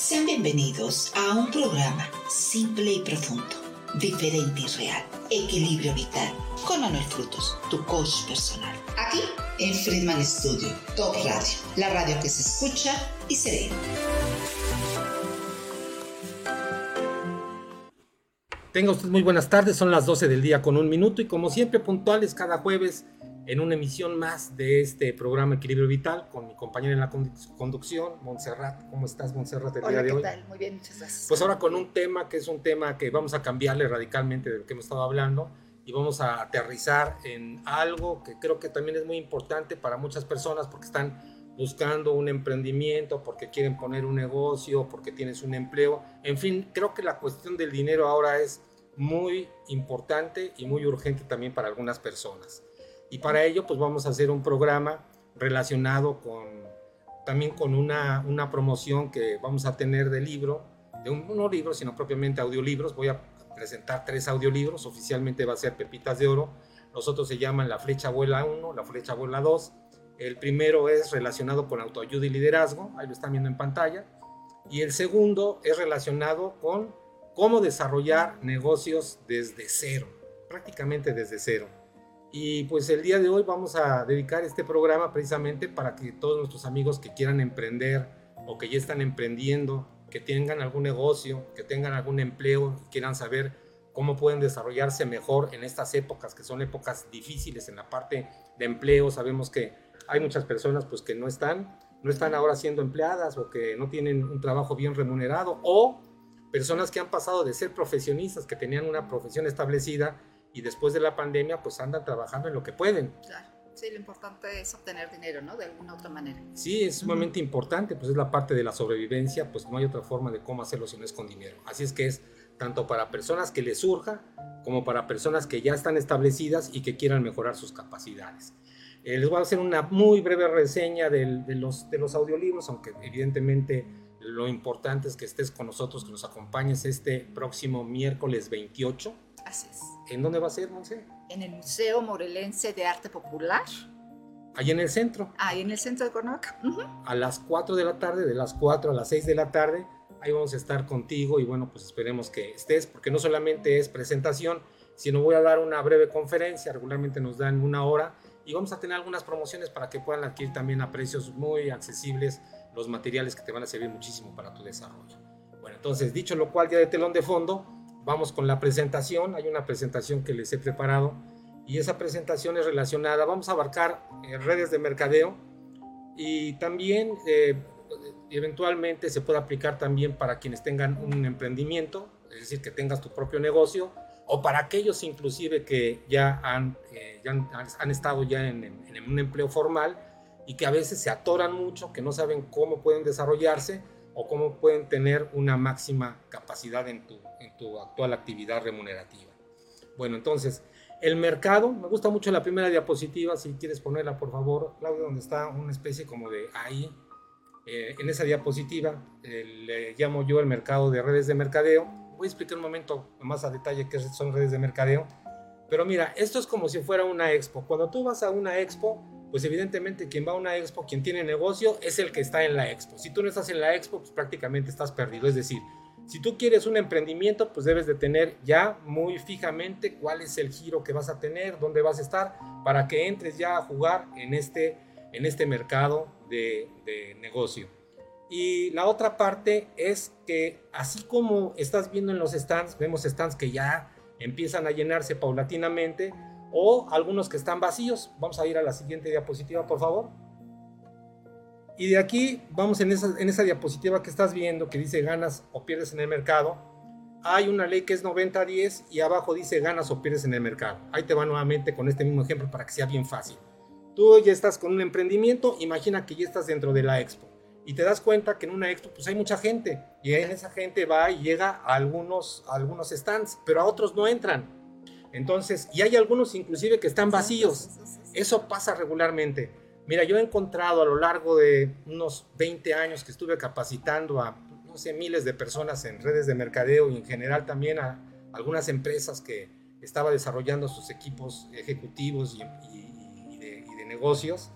Sean bienvenidos a un programa simple y profundo, diferente y real, equilibrio vital, con Manuel Frutos, tu coach personal. Aquí en Friedman Studio, Top Radio, la radio que se escucha y se ve. Tenga usted muy buenas tardes, son las 12 del día con un minuto y como siempre puntuales cada jueves en una emisión más de este programa Equilibrio Vital con mi compañera en la conducción, Montserrat. ¿Cómo estás, Montserrat, el día de hoy? Muy bien, muchas gracias. Pues ahora con un tema que es un tema que vamos a cambiarle radicalmente de lo que hemos estado hablando y vamos a aterrizar en algo que creo que también es muy importante para muchas personas porque están buscando un emprendimiento, porque quieren poner un negocio, porque tienes un empleo. En fin, creo que la cuestión del dinero ahora es muy importante y muy urgente también para algunas personas. Y para ello, pues vamos a hacer un programa relacionado con también con una, una promoción que vamos a tener de libro, de un, no libros, sino propiamente audiolibros. Voy a presentar tres audiolibros, oficialmente va a ser Pepitas de Oro. Los otros se llaman La Flecha Abuela 1, La Flecha Abuela 2. El primero es relacionado con autoayuda y liderazgo, ahí lo están viendo en pantalla. Y el segundo es relacionado con cómo desarrollar negocios desde cero, prácticamente desde cero. Y pues el día de hoy vamos a dedicar este programa precisamente para que todos nuestros amigos que quieran emprender o que ya están emprendiendo, que tengan algún negocio, que tengan algún empleo, quieran saber cómo pueden desarrollarse mejor en estas épocas que son épocas difíciles en la parte de empleo. Sabemos que hay muchas personas pues que no están, no están ahora siendo empleadas o que no tienen un trabajo bien remunerado o personas que han pasado de ser profesionistas, que tenían una profesión establecida y después de la pandemia pues andan trabajando en lo que pueden. Claro. Sí, lo importante es obtener dinero, ¿no? De alguna otra manera. Sí, es sumamente importante, pues es la parte de la sobrevivencia, pues no hay otra forma de cómo hacerlo si no es con dinero. Así es que es tanto para personas que les surja como para personas que ya están establecidas y que quieran mejorar sus capacidades. Eh, les voy a hacer una muy breve reseña de, los, de los audiolibros, aunque evidentemente lo importante es que estés con nosotros, que nos acompañes este próximo miércoles 28 Así es. ¿En dónde va a ser, Monse? En el Museo Morelense de Arte Popular. Ahí en el centro. Ahí en el centro de Cuernavaca. A las 4 de la tarde, de las 4 a las 6 de la tarde, ahí vamos a estar contigo y bueno, pues esperemos que estés, porque no solamente es presentación, sino voy a dar una breve conferencia, regularmente nos dan una hora y vamos a tener algunas promociones para que puedan adquirir también a precios muy accesibles los materiales que te van a servir muchísimo para tu desarrollo. Bueno, entonces, dicho lo cual, ya de telón de fondo, vamos con la presentación. Hay una presentación que les he preparado y esa presentación es relacionada, vamos a abarcar eh, redes de mercadeo y también eh, eventualmente se puede aplicar también para quienes tengan un emprendimiento, es decir, que tengas tu propio negocio o para aquellos inclusive que ya han, eh, estado ya en un empleo formal y que a veces se atoran mucho, que no saben cómo pueden desarrollarse o cómo pueden tener una máxima capacidad en tu, en tu actual actividad remunerativa. Bueno, entonces, el mercado, me gusta mucho la primera diapositiva, si quieres ponerla por favor, Claudia, donde está una especie como de ahí, eh, en esa diapositiva, eh, le llamo yo el mercado de redes de mercadeo. Voy a explicar un momento más a detalle qué son redes de mercadeo. Pero mira, esto es como si fuera una expo. Cuando tú vas a una expo, pues evidentemente quien va a una expo, quien tiene negocio, es el que está en la expo. Si tú no estás en la expo, pues prácticamente estás perdido. Es decir, si tú quieres un emprendimiento, pues debes de tener ya muy fijamente cuál es el giro que vas a tener, dónde vas a estar, para que entres ya a jugar en este, en este mercado de, de negocio. Y la otra parte es que así como estás viendo en los stands, vemos stands que ya empiezan a llenarse paulatinamente, o algunos que están vacíos. Vamos a ir a la siguiente diapositiva, por favor. Y de aquí vamos en esa, en esa diapositiva que estás viendo que dice ganas o pierdes en el mercado. Hay una ley que es 90-10 y abajo dice ganas o pierdes en el mercado. Ahí te va nuevamente con este mismo ejemplo para que sea bien fácil. Tú ya estás con un emprendimiento, imagina que ya estás dentro de la expo y te das cuenta que en una expo pues hay mucha gente y esa gente va y llega a algunos, a algunos stands, pero a otros no entran. Entonces, y hay algunos inclusive que están vacíos. Eso pasa regularmente. Mira, yo he encontrado a lo largo de unos 20 años que estuve capacitando a, no sé, miles de personas en redes de mercadeo y en general también a algunas empresas que estaba desarrollando sus equipos ejecutivos y, de, y de negocios,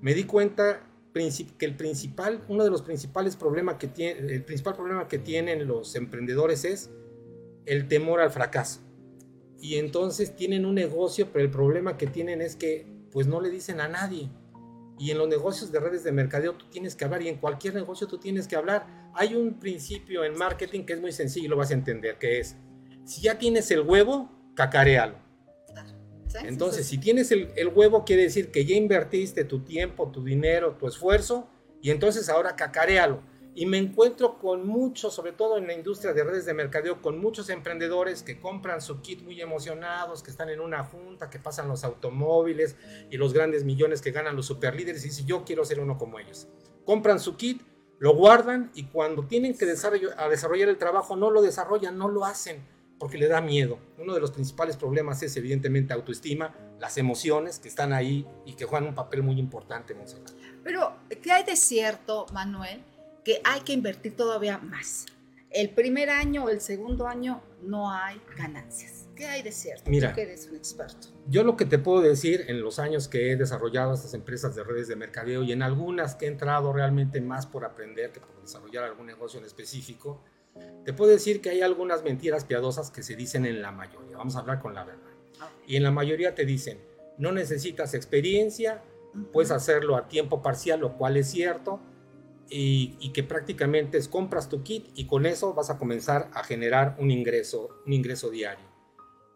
me di cuenta que el principal, uno de los principales problemas que tiene, el principal problema que tienen los emprendedores es el temor al fracaso. Y entonces tienen un negocio, pero el problema que tienen es que pues no le dicen a nadie. Y en los negocios de redes de mercadeo tú tienes que hablar y en cualquier negocio tú tienes que hablar. Hay un principio en marketing que es muy sencillo y lo vas a entender, que es, si ya tienes el huevo, cacarealo. Entonces, si tienes el, huevo, quiere decir que ya invertiste tu tiempo, tu dinero, tu esfuerzo, y entonces ahora cacarealo. Y me encuentro con muchos, sobre todo en la industria de redes de mercadeo, con muchos emprendedores que compran su kit muy emocionados, que están en una junta, que pasan los automóviles y los grandes millones que ganan los superlíderes y dicen, yo quiero ser uno como ellos. Compran su kit, lo guardan y cuando tienen que desarrollar el trabajo no lo desarrollan, no lo hacen porque le da miedo. Uno de los principales problemas es evidentemente autoestima, las emociones que están ahí y que juegan un papel muy importante Pero, ¿qué hay de cierto, Manuel? Que hay que invertir todavía más. El primer año o el segundo año no hay ganancias. ¿Qué hay de cierto? Mira, Tú que eres un experto. Yo lo que te puedo decir en los años que he desarrollado estas empresas de redes de mercadeo y en algunas que he entrado realmente más por aprender que por desarrollar algún negocio en específico, te puedo decir que hay algunas mentiras piadosas que se dicen en la mayoría. Vamos a hablar con la verdad. Y en la mayoría te dicen, no necesitas experiencia, puedes hacerlo a tiempo parcial, lo cual es cierto, y, que prácticamente es compras tu kit y con eso vas a comenzar a generar un ingreso, un ingreso diario.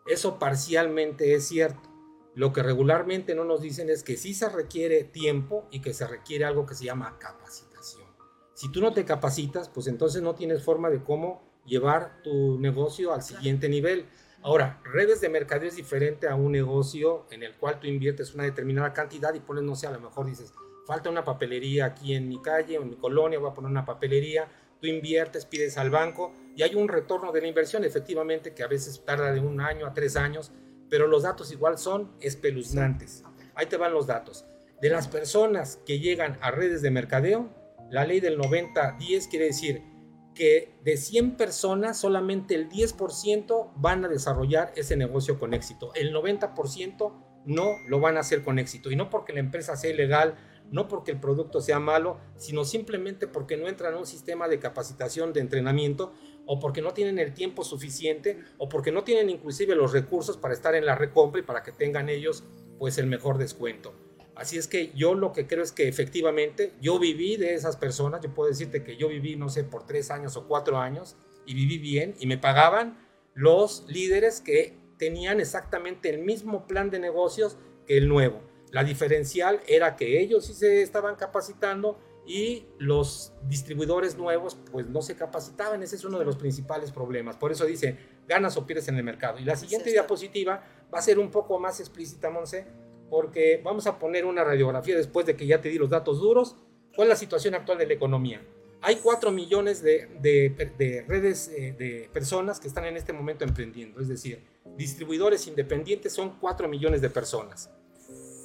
Eso parcialmente es cierto. Lo que regularmente no nos dicen es que sí se requiere tiempo y que se requiere algo que se llama capacidad. Si tú no te capacitas, pues entonces no tienes forma de cómo llevar tu negocio al siguiente nivel. Ahora, redes de mercadeo es diferente a un negocio en el cual tú inviertes una determinada cantidad y pones, no sé, a lo mejor dices, falta una papelería aquí en mi calle o en mi colonia, voy a poner una papelería, tú inviertes, pides al banco y hay un retorno de la inversión, efectivamente, que a veces tarda de un año a tres años, pero los datos igual son espeluznantes. Ahí te van los datos. De las personas que llegan a redes de mercadeo, la ley del 90-10 quiere decir que de 100 personas solamente el 10% van a desarrollar ese negocio con éxito. El 90% no lo van a hacer con éxito. Y no porque la empresa sea ilegal, no porque el producto sea malo, sino simplemente porque no entran a un sistema de capacitación, de entrenamiento, o porque no tienen el tiempo suficiente, o porque no tienen inclusive los recursos para estar en la recompra y para que tengan ellos pues el mejor descuento. Así es que yo lo que creo es que efectivamente yo viví de esas personas, yo puedo decirte que yo viví, no sé, por tres años o cuatro años y viví bien y me pagaban los líderes que tenían exactamente el mismo plan de negocios que el nuevo. La diferencial era que ellos sí se estaban capacitando y los distribuidores nuevos pues no se capacitaban. Ese es uno de los principales problemas. Por eso dice, ganas o pierdes en el mercado. Y la siguiente diapositiva va a ser un poco más explícita, Monse porque vamos a poner una radiografía después de que ya te di los datos duros. ¿Cuál es la situación actual de la economía? Hay 4 millones de, de, redes eh, de personas que están en este momento emprendiendo, es decir, distribuidores independientes son 4 millones de personas.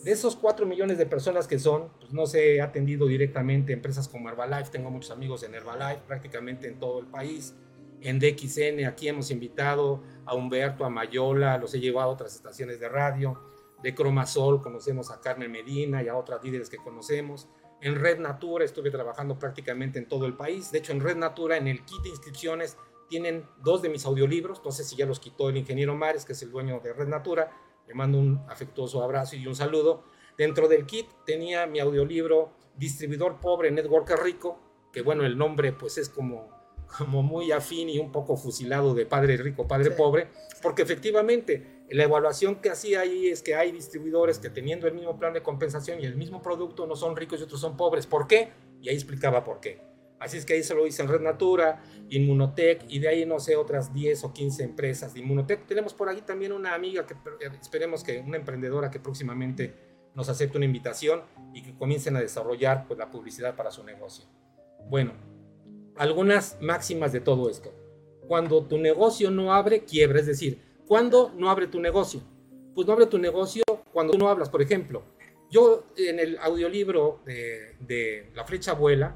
De esos 4 millones de personas que son, pues no se ha atendido directamente empresas como Herbalife, tengo muchos amigos en Herbalife, prácticamente en todo el país. En DXN, aquí hemos invitado a Humberto, a Mayola, los he llevado a otras estaciones de radio de Cromasol conocemos a Carmen Medina y a otras líderes que conocemos. En Red Natura estuve trabajando prácticamente en todo el país. De hecho, en Red Natura, en el kit de inscripciones, tienen dos de mis audiolibros. No sé si ya los quitó el ingeniero Mares, que es el dueño de Red Natura. Le mando un afectuoso abrazo y un saludo. Dentro del kit tenía mi audiolibro Distribuidor Pobre, Networker Rico, que bueno, el nombre pues es como, como muy afín y un poco fusilado de padre rico, padre pobre, porque efectivamente la evaluación que hacía ahí es que hay distribuidores que teniendo el mismo plan de compensación y el mismo producto no son ricos y otros son pobres. ¿Por qué? Y ahí explicaba por qué. Así es que ahí se lo hice en Red Natura, Inmunotech y de ahí no sé, otras 10 o 15 empresas de Inmunotech. Tenemos por ahí también una amiga que eh, esperemos que una emprendedora que próximamente nos acepte una invitación y que comiencen a desarrollar pues, la publicidad para su negocio. Bueno, algunas máximas de todo esto. Cuando tu negocio no abre, quiebra, es decir, ¿Cuándo no abre tu negocio? Pues no abre tu negocio cuando tú no hablas. Por ejemplo, yo en el audiolibro de, La Flecha Abuela,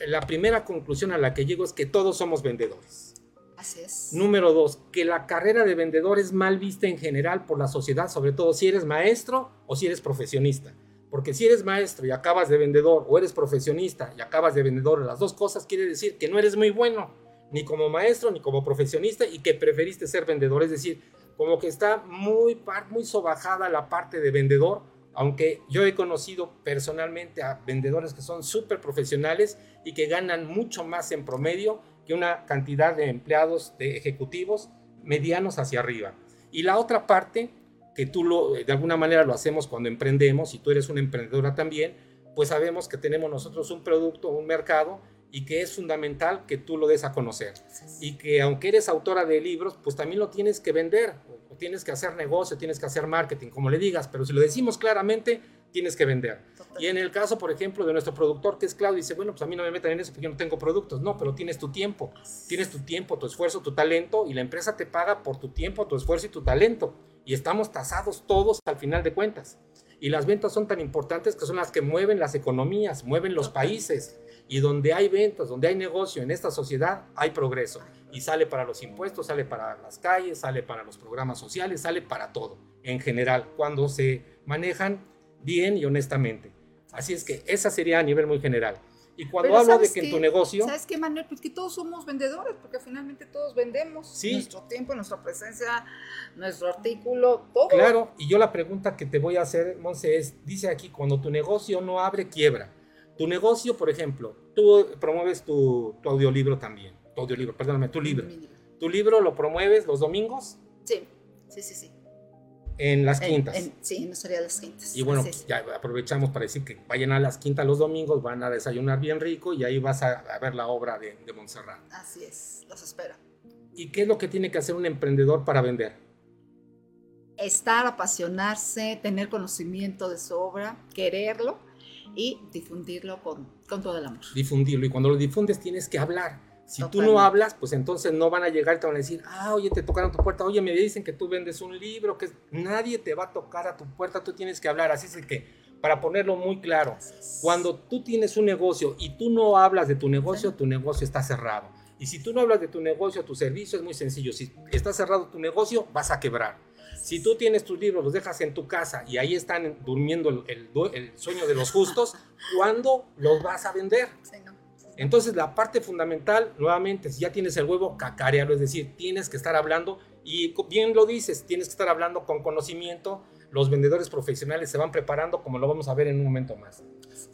la primera conclusión a la que llego es que todos somos vendedores. Así es. Número dos, que la carrera de vendedor es mal vista en general por la sociedad, sobre todo si eres maestro o si eres profesionista. Porque si eres maestro y acabas de vendedor, o eres profesionista y acabas de vendedor, las dos cosas quiere decir que no eres muy bueno, ni como maestro, ni como profesionista, y que preferiste ser vendedor. Es decir, como que está muy, muy sobajada la parte de vendedor, aunque yo he conocido personalmente a vendedores que son súper profesionales y que ganan mucho más en promedio que una cantidad de empleados, de ejecutivos medianos hacia arriba. Y la otra parte, que tú lo, de alguna manera lo hacemos cuando emprendemos, y tú eres una emprendedora también, pues sabemos que tenemos nosotros un producto, un mercado, y que es fundamental que tú lo des a conocer. Y que aunque eres autora de libros, pues también lo tienes que vender, tienes que hacer negocio, tienes que hacer marketing, como le digas, pero si lo decimos claramente, tienes que vender. Y en el caso, por ejemplo, de nuestro productor, que es Claudio, dice, bueno, pues a mí no me metan en eso porque yo no tengo productos. No, pero tienes tu tiempo, tienes tu tiempo, tu esfuerzo, tu talento, y la empresa te paga por tu tiempo, tu esfuerzo y tu talento. Y estamos tasados todos al final de cuentas. Y las ventas son tan importantes que son las que mueven las economías, mueven los países. Y donde hay ventas, donde hay negocio en esta sociedad, hay progreso. Y sale para los impuestos, sale para las calles, sale para los programas sociales, sale para todo, en general, cuando se manejan bien y honestamente. Así es que esa sería a nivel muy general. Y cuando hablo de que, en tu negocio... ¿Sabes qué, Manuel? Pues que todos somos vendedores, porque finalmente todos vendemos. Sí. Nuestro tiempo, nuestra presencia, nuestro artículo, todo. Claro, y yo la pregunta que te voy a hacer, Monse, es, dice aquí, cuando tu negocio no abre, quiebra. Tu negocio, por ejemplo, tú promueves tu, tu audiolibro también. Tu audiolibro, perdóname, tu libro. ¿Tu libro lo promueves los domingos? Sí, sí, sí, sí. En las quintas. sí, en de las quintas. Y bueno, ya aprovechamos para decir que vayan a las quintas los domingos, van a desayunar bien rico y ahí vas a, ver la obra de, de Montserrat. Así es, los espero. ¿Y qué es lo que tiene que hacer un emprendedor para vender? Estar, apasionarse, tener conocimiento de su obra, quererlo y difundirlo con, con todo el amor. Difundirlo. Y cuando lo difundes tienes que hablar si tú no hablas, pues entonces no van a llegar y te van a decir, ah, oye, te tocaron tu puerta, oye, me dicen que tú vendes un libro, que nadie te va a tocar a tu puerta, tú tienes que hablar. Así es que, para ponerlo muy claro, cuando tú tienes un negocio y tú no hablas de tu negocio, tu negocio está cerrado. Y si tú no hablas de tu negocio, tu servicio es muy sencillo. Si está cerrado tu negocio, vas a quebrar. Si tú tienes tus libros, los dejas en tu casa y ahí están durmiendo el, el, sueño de los justos, ¿cuándo los vas a vender? Entonces la parte fundamental, nuevamente, si ya tienes el huevo, cacarealo, es decir, tienes que estar hablando, y bien lo dices, tienes que estar hablando con conocimiento, los vendedores profesionales se van preparando, como lo vamos a ver en un momento más.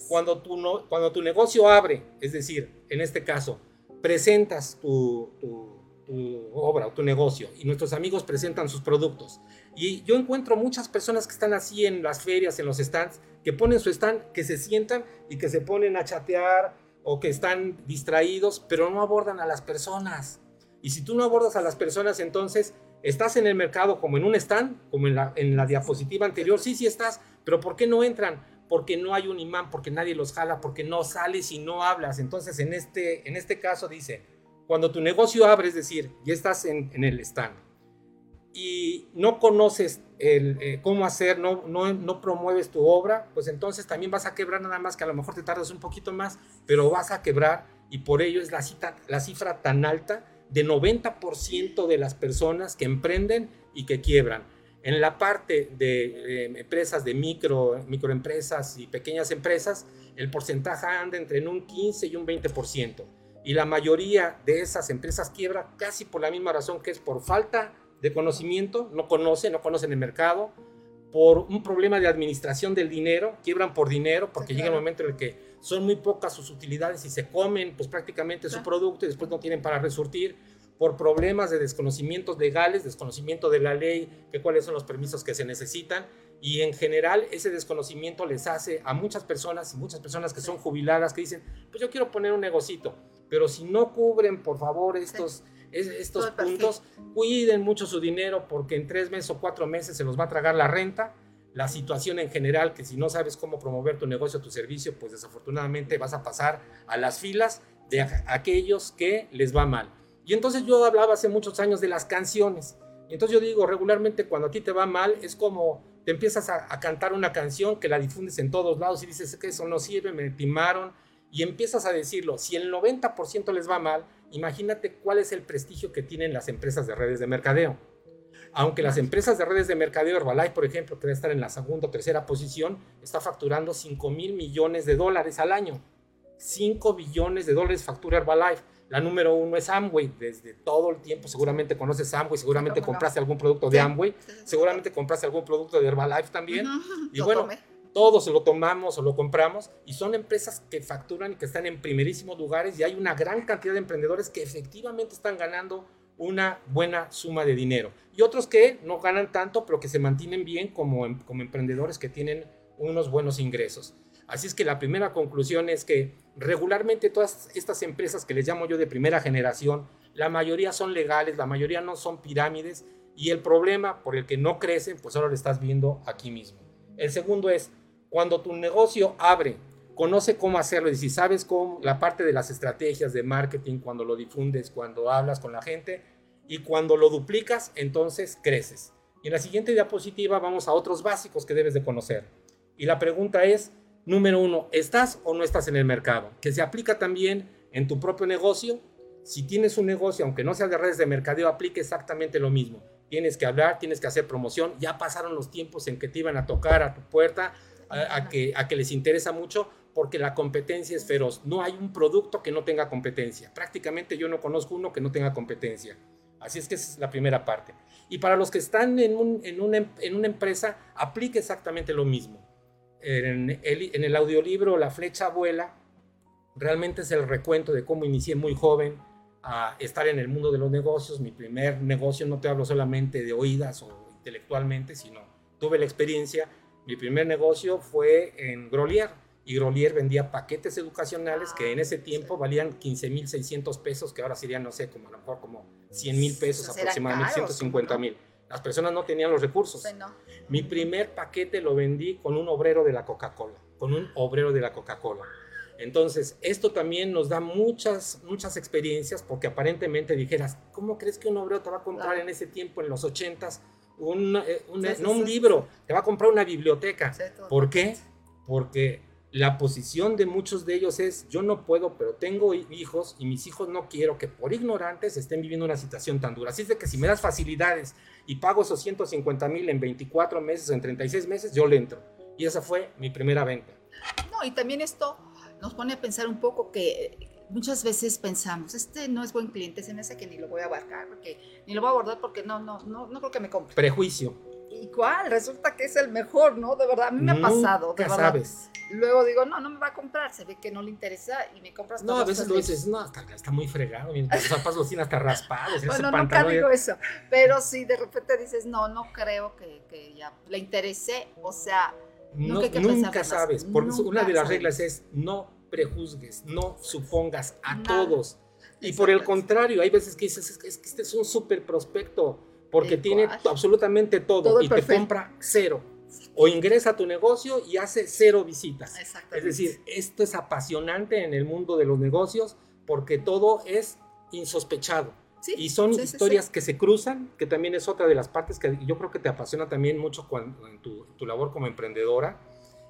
Cuando tu, no, cuando tu negocio abre, es decir, en este caso, presentas tu, tu, tu obra o tu negocio y nuestros amigos presentan sus productos, y yo encuentro muchas personas que están así en las ferias, en los stands, que ponen su stand, que se sientan y que se ponen a chatear, o que están distraídos, pero no abordan a las personas. Y si tú no abordas a las personas, entonces estás en el mercado como en un stand, como en la, en la diapositiva anterior, sí, sí estás, pero ¿por qué no entran? Porque no hay un imán, porque nadie los jala, porque no sales y no hablas. Entonces, en este, en este caso dice, cuando tu negocio abre, es decir, ya estás en, en el stand, y no conoces eh, cómo hacer, no, no, promueves tu obra, pues entonces también vas a quebrar nada más que a lo mejor te tardas un poquito más, pero vas a quebrar y por ello es la, cita, la cifra tan alta de 90% de las personas que emprenden y que quiebran. En la parte de eh, empresas de micro, microempresas y pequeñas empresas, el porcentaje anda entre un 15 y un 20%. Y la mayoría de esas empresas quiebra casi por la misma razón que es por falta de conocimiento, no conocen, no conocen el mercado, por un problema de administración del dinero, quiebran por dinero, porque llega el momento en el que son muy pocas sus utilidades y se comen pues prácticamente su producto y después no tienen para resurtir, por problemas de desconocimientos legales, desconocimiento de la ley, que cuáles son los permisos que se necesitan, y en general ese desconocimiento les hace a muchas personas y muchas personas que son jubiladas que dicen, pues yo quiero poner un negocito, pero si no cubren por favor estos estos puntos, cuiden mucho su dinero porque en tres meses o cuatro meses se los va a tragar la renta. La situación en general, que si no sabes cómo promover tu negocio tu servicio, pues desafortunadamente vas a pasar a las filas de aquellos que les va mal. Y entonces yo hablaba hace muchos años de las canciones. Entonces yo digo, regularmente cuando a ti te va mal, es como te empiezas a, a cantar una canción que la difundes en todos lados y dices que eso no sirve, me timaron, y empiezas a decirlo. Si el 90% les va mal, imagínate cuál es el prestigio que tienen las empresas de redes de mercadeo. Aunque las empresas de redes de mercadeo, Herbalife, por ejemplo, que debe estar en la segunda o tercera posición, está facturando 5 mil millones de dólares al año. 5 billones de dólares factura Herbalife. La número uno es Amway, desde todo el tiempo seguramente conoces Amway, seguramente compraste algún producto de Amway, seguramente compraste algún producto de Herbalife también. Y bueno, todos lo tomamos o lo compramos y son empresas que facturan y que están en primerísimos lugares y hay una gran cantidad de emprendedores que efectivamente están ganando una buena suma de dinero. Y otros que no ganan tanto, pero que se mantienen bien como, em, como emprendedores que tienen unos buenos ingresos. Así es que la primera conclusión es que regularmente todas estas empresas que les llamo yo de primera generación, la mayoría son legales, la mayoría no son pirámides y el problema por el que no crecen, pues ahora lo estás viendo aquí mismo. El segundo es, cuando tu negocio abre, conoce cómo hacerlo y si sabes cómo, la parte de las estrategias de marketing, cuando lo difundes, cuando hablas con la gente y cuando lo duplicas, entonces creces. Y en la siguiente diapositiva vamos a otros básicos que debes de conocer. Y la pregunta es, Número uno, ¿estás o no estás en el mercado? Que se aplica también en tu propio negocio. Si tienes un negocio, aunque no sea de redes de mercadeo, aplique exactamente lo mismo. Tienes que hablar, tienes que hacer promoción. Ya pasaron los tiempos en que te iban a tocar a tu puerta, a, que, a que les interesa mucho, porque la competencia es feroz. No hay un producto que no tenga competencia. Prácticamente yo no conozco uno que no tenga competencia. Así es que es la primera parte. Y para los que están en, en, una, en una empresa, aplique exactamente lo mismo en el, audiolibro La flecha vuela, realmente es el recuento de cómo inicié muy joven a estar en el mundo de los negocios. Mi primer negocio, no te hablo solamente de oídas o intelectualmente, sino tuve la experiencia. Mi primer negocio fue en Grolier y Grolier vendía paquetes educacionales que en ese tiempo valían 15.600 pesos, que ahora serían, no sé, como a lo mejor como 100 mil pesos aproximadamente, 150 mil. Las personas no tenían los recursos. Pues Mi primer paquete lo vendí con un obrero de la Coca-Cola, con un obrero de la Coca-Cola. Entonces, esto también nos da muchas, muchas experiencias porque aparentemente dijeras, ¿cómo crees que un obrero te va a comprar en ese tiempo, en los ochentas, un, eh, no un libro, te va a comprar una biblioteca? ¿Por qué? Porque la posición de muchos de ellos es, yo no puedo, pero tengo hijos y mis hijos no quiero que por ignorantes estén viviendo una situación tan dura. Así es de que si me das facilidades y pago esos 150 mil en 24 meses o en 36 meses, yo le entro. Y esa fue mi primera venta. No, y también esto nos pone a pensar un poco que muchas veces pensamos, este no es buen cliente, se me hace que ni lo voy a abarcar, porque, ni lo voy a abordar porque no, no, no, no creo que me compre. Prejuicio. ¿Y cuál? Resulta que es el mejor, ¿no? De verdad, a mí me ha pasado. De sabes Luego digo, no, no me va a comprar, se ve que no le interesa y me compras No, a veces lo dices, no, está, muy fregado, mis zapatos los tiene hasta raspados. bueno, nunca digo eso, pero si de repente dices, no, no creo que, que ya le interese, o sea, no, nunca, nunca sabes, porque una de las reglas es no prejuzgues, no supongas a todos. Y por el contrario, hay veces que dices, es que este es un súper prospecto, porque tiene absolutamente todo, y te compra cero o ingresa a tu negocio y hace cero visitas. Es decir, esto es apasionante en el mundo de los negocios porque todo es insospechado. y son historias que se cruzan, que también es otra de las partes que yo creo que te apasiona también mucho cuando, en, tu, tu labor como emprendedora,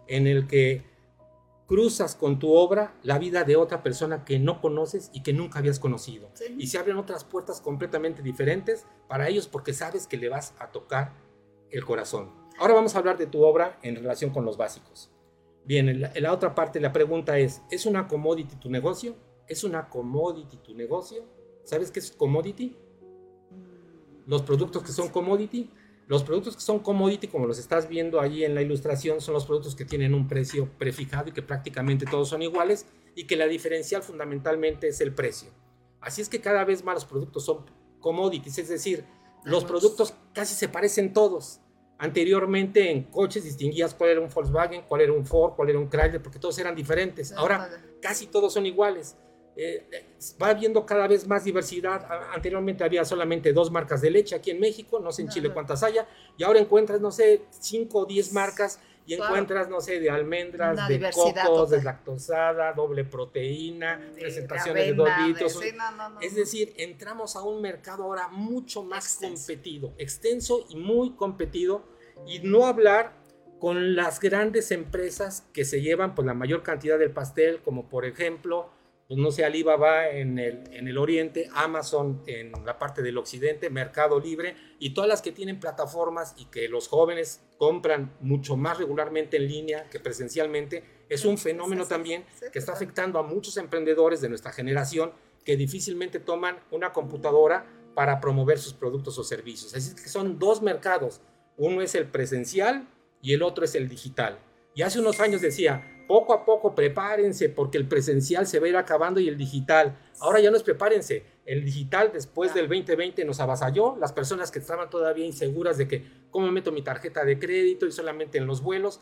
en el que cruzas con tu obra la vida de otra persona que no conoces y que nunca habías conocido. Y se abren otras puertas completamente diferentes para ellos porque sabes que le vas a tocar el corazón. Ahora vamos a hablar de tu obra en relación con los básicos. Bien, en la, otra parte la pregunta es, ¿es una commodity tu negocio? ¿Es una commodity tu negocio? ¿Sabes qué es commodity? Los productos que son commodity. Los productos que son commodity, como los estás viendo ahí en la ilustración, son los productos que tienen un precio prefijado y que prácticamente todos son iguales y que la diferencial fundamentalmente es el precio. Así es que cada vez más los productos son commodities, es decir, los productos casi se parecen todos. Anteriormente en coches distinguías cuál era un Volkswagen, cuál era un Ford, cuál era un Chrysler, porque todos eran diferentes. Ahora casi todos son iguales. Eh, va habiendo cada vez más diversidad. Anteriormente había solamente dos marcas de leche aquí en México, no sé en Chile cuántas haya, y ahora encuentras, no sé, cinco o diez marcas y encuentras, no sé, de almendras, de cocos, de lactosada, doble proteína, presentaciones de, dos litros. es decir, entramos a un mercado ahora mucho más competido, extenso y muy competido y no hablar con las grandes empresas que se llevan pues, la mayor cantidad del pastel, como por ejemplo pues no sé, Alibaba en el, en el oriente, Amazon en la parte del occidente, Mercado Libre y todas las que tienen plataformas y que los jóvenes compran mucho más regularmente en línea que presencialmente, es un fenómeno también que está afectando a muchos emprendedores de nuestra generación que difícilmente toman una computadora para promover sus productos o servicios. Así que son dos mercados, uno es el presencial y el otro es el digital. Y hace unos años decía, poco a poco prepárense porque el presencial se va a ir acabando y el digital. Ahora ya no es prepárense, el digital después del 2020 nos avasalló, las personas que estaban todavía inseguras de que cómo meto mi tarjeta de crédito y solamente en los vuelos.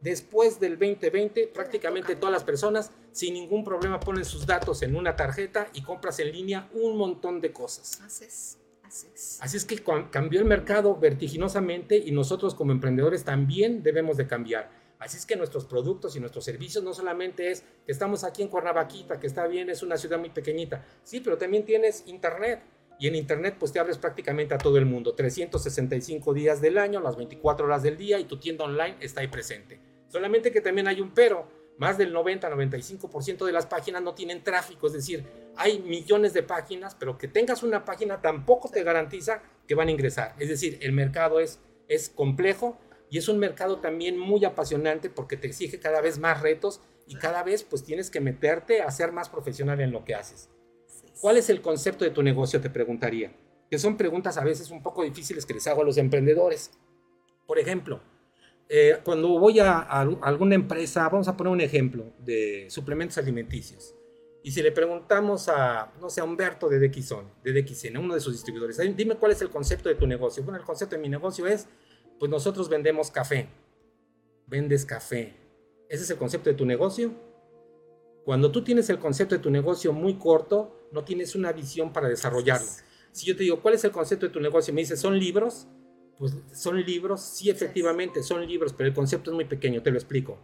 Después del 2020, prácticamente todas las personas sin ningún problema ponen sus datos en una tarjeta y compras en línea un montón de cosas. Así es. Así es. Así es que cambió el mercado vertiginosamente y nosotros como emprendedores también debemos de cambiar. Así es que nuestros productos y nuestros servicios no solamente es que estamos aquí en Cuernavaquita, que está bien, es una ciudad muy pequeñita, sí, pero también tienes internet. Y en internet pues te abres prácticamente a todo el mundo, 365 días del año, las 24 horas del día y tu tienda online está ahí presente. Solamente que también hay un pero, más del 90-95% de las páginas no tienen tráfico, es decir, hay millones de páginas, pero que tengas una página tampoco te garantiza que van a ingresar. Es decir, el mercado es, es complejo y es un mercado también muy apasionante porque te exige cada vez más retos y cada vez pues tienes que meterte a ser más profesional en lo que haces. ¿Cuál es el concepto de tu negocio? Te preguntaría. Que son preguntas a veces un poco difíciles que les hago a los emprendedores. Por ejemplo, eh, cuando voy a, alguna empresa, vamos a poner un ejemplo de suplementos alimenticios. Y si le preguntamos a, no sé, a Humberto de DXN, de DXN, uno de sus distribuidores, dime cuál es el concepto de tu negocio. Bueno, el concepto de mi negocio es pues nosotros vendemos café. Vendes café. ¿Ese es el concepto de tu negocio? Cuando tú tienes el concepto de tu negocio muy corto, no tienes una visión para desarrollarlo. Si yo te digo, ¿cuál es el concepto de tu negocio? Y me dices, ¿son libros? Pues son libros, sí, efectivamente, son libros, pero el concepto es muy pequeño, te lo explico.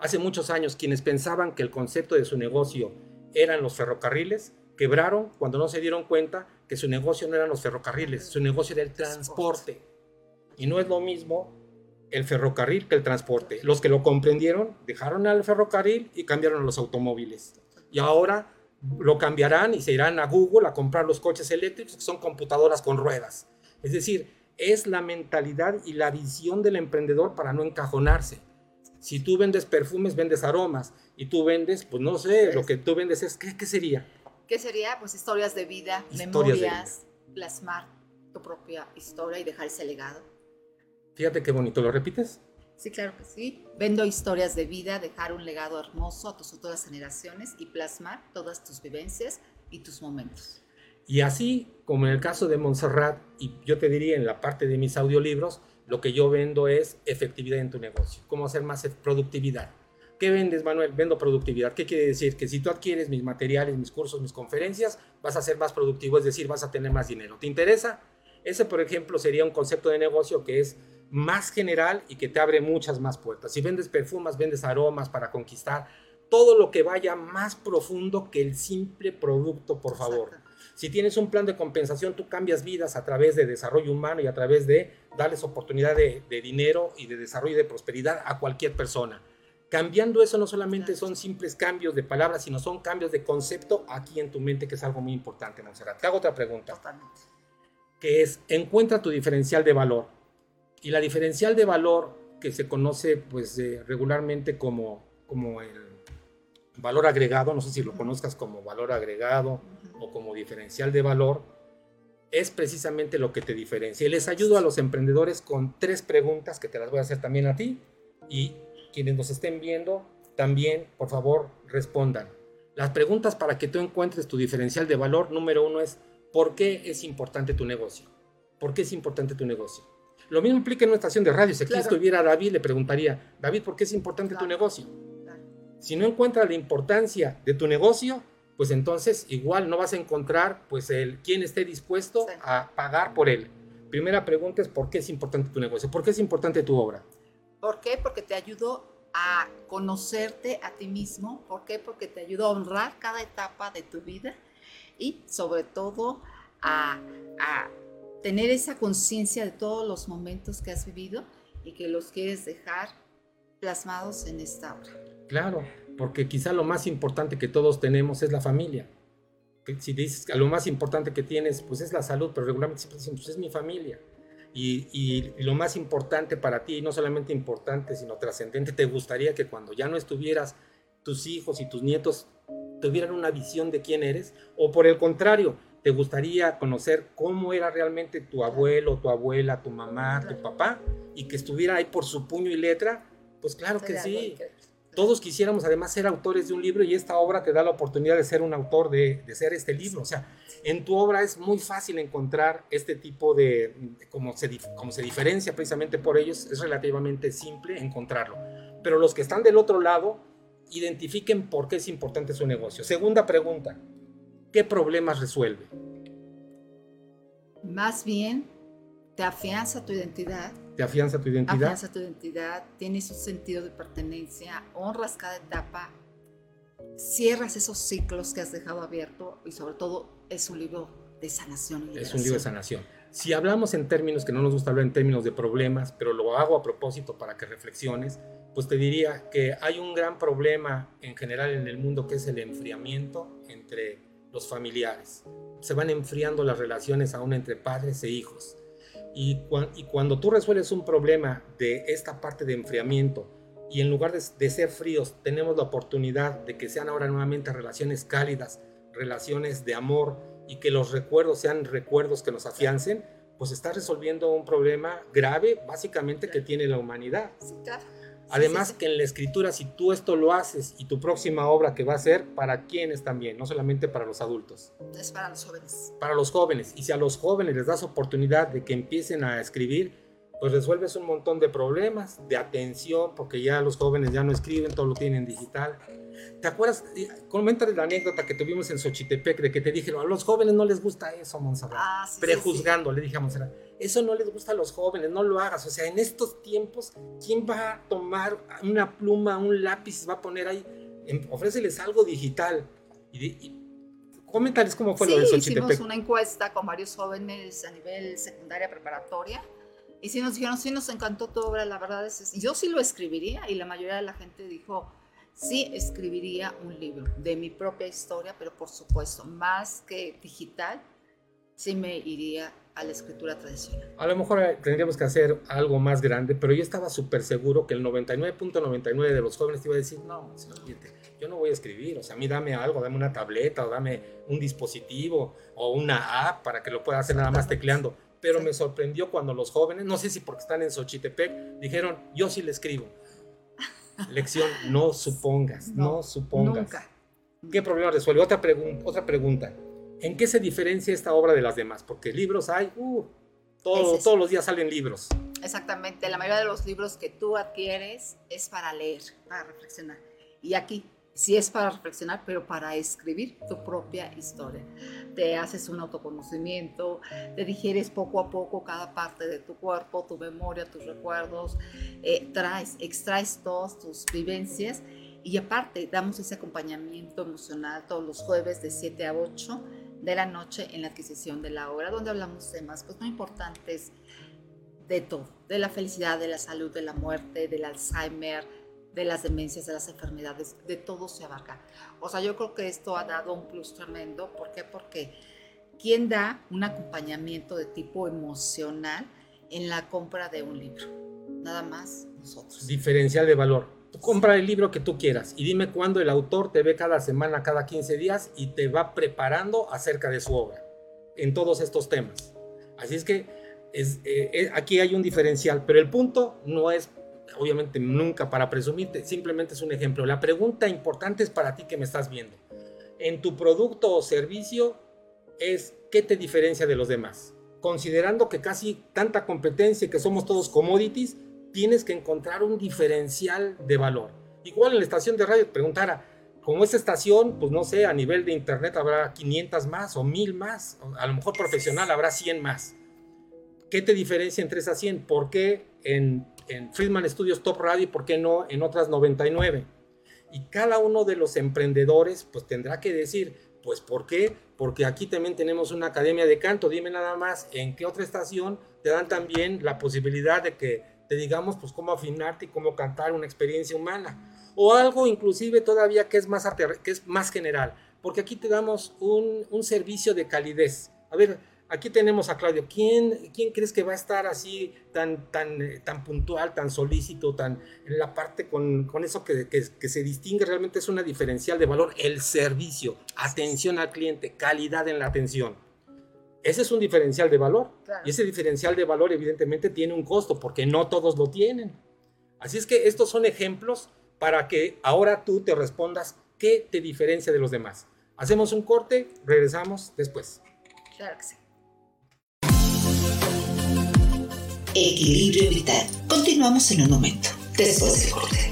Hace muchos años, quienes pensaban que el concepto de su negocio eran los ferrocarriles, quebraron cuando no se dieron cuenta que su negocio no eran los ferrocarriles, su negocio era el transporte. Y no es lo mismo el ferrocarril que el transporte. Los que lo comprendieron dejaron al ferrocarril y cambiaron a los automóviles. Y ahora lo cambiarán y se irán a Google a comprar los coches eléctricos que son computadoras con ruedas. Es decir, es la mentalidad y la visión del emprendedor para no encajonarse. Si tú vendes perfumes, vendes aromas. Y tú vendes, pues no sé, lo que tú vendes es, ¿qué, qué sería? ¿Qué sería? Pues historias de vida, memorias, plasmar tu propia historia y dejar ese legado. Fíjate qué bonito, ¿lo repites? Sí, claro que sí. Vendo historias de vida, dejar un legado hermoso a tus futuras generaciones y plasmar todas tus vivencias y tus momentos. Y así como en el caso de Montserrat, y yo te diría en la parte de mis audiolibros, lo que yo vendo es efectividad en tu negocio, cómo hacer más productividad. ¿Qué vendes, Manuel? Vendo productividad. ¿Qué quiere decir? Que si tú adquieres mis materiales, mis cursos, mis conferencias, vas a ser más productivo, es decir, vas a tener más dinero. ¿Te interesa? Ese, por ejemplo, sería un concepto de negocio que es más general y que te abre muchas más puertas. Si vendes perfumes, vendes aromas para conquistar, todo lo que vaya más profundo que el simple producto, por favor. Si tienes un plan de compensación, tú cambias vidas a través de desarrollo humano y a través de darles oportunidad de, dinero y de desarrollo y de prosperidad a cualquier persona. Cambiando eso no solamente son simples cambios de palabras, sino son cambios de concepto aquí en tu mente, que es algo muy importante, Monserrat. Te hago otra pregunta. Totalmente. Que es, encuentra tu diferencial de valor y la diferencial de valor que se conoce pues regularmente como, como el valor agregado, no sé si lo conozcas como valor agregado o como diferencial de valor, es precisamente lo que te diferencia. Y les ayudo a los emprendedores con tres preguntas que te las voy a hacer también a ti y quienes nos estén viendo también, por favor, respondan. Las preguntas para que tú encuentres tu diferencial de valor, número uno es, ¿por qué es importante tu negocio? ¿Por qué es importante tu negocio? Lo mismo implica en una estación de radio. Si aquí estuviera David, le preguntaría, David, ¿por qué es importante tu negocio? Si no encuentras la importancia de tu negocio, pues entonces igual no vas a encontrar pues el quién esté dispuesto a pagar por él. Primera pregunta es ¿por qué es importante tu negocio? ¿Por qué es importante tu obra? ¿Por qué? Porque te ayudó a conocerte a ti mismo. ¿Por qué? Porque te ayudó a honrar cada etapa de tu vida y sobre todo a, a tener esa conciencia de todos los momentos que has vivido y que los quieres dejar plasmados en esta obra. Claro, porque quizá lo más importante que todos tenemos es la familia. Si dices lo más importante que tienes, pues es la salud, pero regularmente siempre dicen, pues es mi familia. Y, y, lo más importante para ti, no solamente importante, sino trascendente, te gustaría que cuando ya no estuvieras, tus hijos y tus nietos tuvieran una visión de quién eres, o por el contrario, te gustaría conocer cómo era realmente tu abuelo, tu abuela, tu mamá, tu papá, y que estuviera ahí por su puño y letra, pues claro que sí. Todos quisiéramos además ser autores de un libro y esta obra te da la oportunidad de ser un autor de, de ser este libro. O sea, en tu obra es muy fácil encontrar este tipo de, como, se, como se diferencia precisamente por ellos, es relativamente simple encontrarlo. Pero los que están del otro lado, identifiquen por qué es importante su negocio. Segunda pregunta, ¿qué problemas resuelve? Más bien, te afianza tu identidad. Te afianza tu identidad. Afianza tu identidad, tienes un sentido de pertenencia, honras cada etapa, cierras esos ciclos que has dejado abierto y sobre todo es un libro de sanación. Y es un libro de sanación. Si hablamos en términos que no nos gusta hablar en términos de problemas, pero lo hago a propósito para que reflexiones, pues te diría que hay un gran problema en general en el mundo que es el enfriamiento entre los familiares. Se van enfriando las relaciones aún entre padres e hijos. Y, cuando tú resuelves un problema de esta parte de enfriamiento y en lugar de, ser fríos tenemos la oportunidad de que sean ahora nuevamente relaciones cálidas, relaciones de amor y que los recuerdos sean recuerdos que nos afiancen, pues está resolviendo un problema grave básicamente que tiene la humanidad. Sí, claro. Además que en la escritura, si tú esto lo haces y tu próxima obra que va a ser, ¿para quiénes también? No solamente para los adultos. Es para los jóvenes. Para los jóvenes. Y si a los jóvenes les das oportunidad de que empiecen a escribir, pues resuelves un montón de problemas, de atención, porque ya los jóvenes ya no escriben, todo lo tienen digital. ¿Te acuerdas? Coméntale la anécdota que tuvimos en Xochitepec de que te dijeron, a los jóvenes no les gusta eso, Monserrat. Ah, sí, Prejuzgando, le dije a Monserrat, eso no les gusta a los jóvenes, no lo hagas. O sea, en estos tiempos, ¿quién va a tomar una pluma, un lápiz, va a poner ahí? ofréceles algo digital. Y, coméntales cómo fue lo de Xochitepec. hicimos una encuesta con varios jóvenes a nivel secundaria preparatoria. Y sí nos dijeron, sí nos encantó tu obra, la verdad es, yo sí lo escribiría y la mayoría de la gente dijo, sí escribiría un libro de mi propia historia, pero por supuesto, más que digital, sí me iría a la escritura tradicional. A lo mejor eh, tendríamos que hacer algo más grande, pero yo estaba súper seguro que el 99.99 de los jóvenes te iba a decir, no, yo no voy a escribir, o sea, a mí dame algo, dame una tableta o dame un dispositivo o una app para que lo pueda hacer nada más tecleando. Pero me sorprendió cuando los jóvenes, no sé si porque están en Xochitepec, dijeron, yo sí le escribo. Lección, no supongas, no, supongas. Nunca. ¿Qué problema resuelve? Otra, otra pregunta. ¿En qué se diferencia esta obra de las demás? Porque libros hay, uh, todos los días salen libros. Exactamente, la mayoría de los libros que tú adquieres es para leer, para reflexionar. Y aquí sí es para reflexionar, pero para escribir tu propia historia. Te haces un autoconocimiento, te digieres poco a poco cada parte de tu cuerpo, tu memoria, tus recuerdos, eh, traes, extraes todas tus vivencias y aparte damos ese acompañamiento emocional todos los jueves de 7 a 8 de la noche en la adquisición de la obra, donde hablamos temas pues, muy importantes de todo, de la felicidad, de la salud, de la muerte, del Alzheimer, de las demencias, de las enfermedades, de todo se abarca. O sea, yo creo que esto ha dado un plus tremendo. ¿Por qué? Porque ¿quién da un acompañamiento de tipo emocional en la compra de un libro? Nada más nosotros. Diferencial de valor. Compra el libro que tú quieras y dime cuándo el autor te ve cada semana, cada 15 días y te va preparando acerca de su obra en todos estos temas. Así es que eh, eh, aquí hay un diferencial, pero el punto no es obviamente nunca para presumirte, simplemente es un ejemplo. La pregunta importante es para ti que me estás viendo. En tu producto o servicio es qué te diferencia de los demás. Considerando que casi tanta competencia y que somos todos commodities, tienes que encontrar un diferencial de valor. Igual en la estación de radio preguntara, como esta estación, pues no sé, a nivel de internet habrá 500 más o 1000 más, a lo mejor profesional habrá 100 más. ¿Qué te diferencia entre esas 100? ¿Por qué en en Friedman Studios Top Radio y por qué no en otras 99. Y cada uno de los emprendedores pues tendrá que decir, pues ¿por qué? Porque aquí también tenemos una academia de canto. Dime nada más, ¿en qué otra estación te dan también la posibilidad de que te digamos pues cómo afinarte y cómo cantar una experiencia humana? o algo inclusive todavía que es más, que es más general, porque aquí te damos un, un servicio de calidez. A ver, aquí tenemos a Claudio. ¿Quién, quién crees que va a estar así tan, tan, tan puntual, tan solícito, tan en la parte con, con eso que, que, que, se distingue realmente es una diferencial de valor? El servicio, atención al cliente, calidad en la atención. Ese es un diferencial de valor. Claro. Y ese diferencial de valor evidentemente tiene un costo porque no todos lo tienen. Así es que estos son ejemplos para que ahora tú te respondas qué te diferencia de los demás. Hacemos un corte, regresamos después. Claro que sí. Equilibrio vital. Continuamos en un momento, después del corte.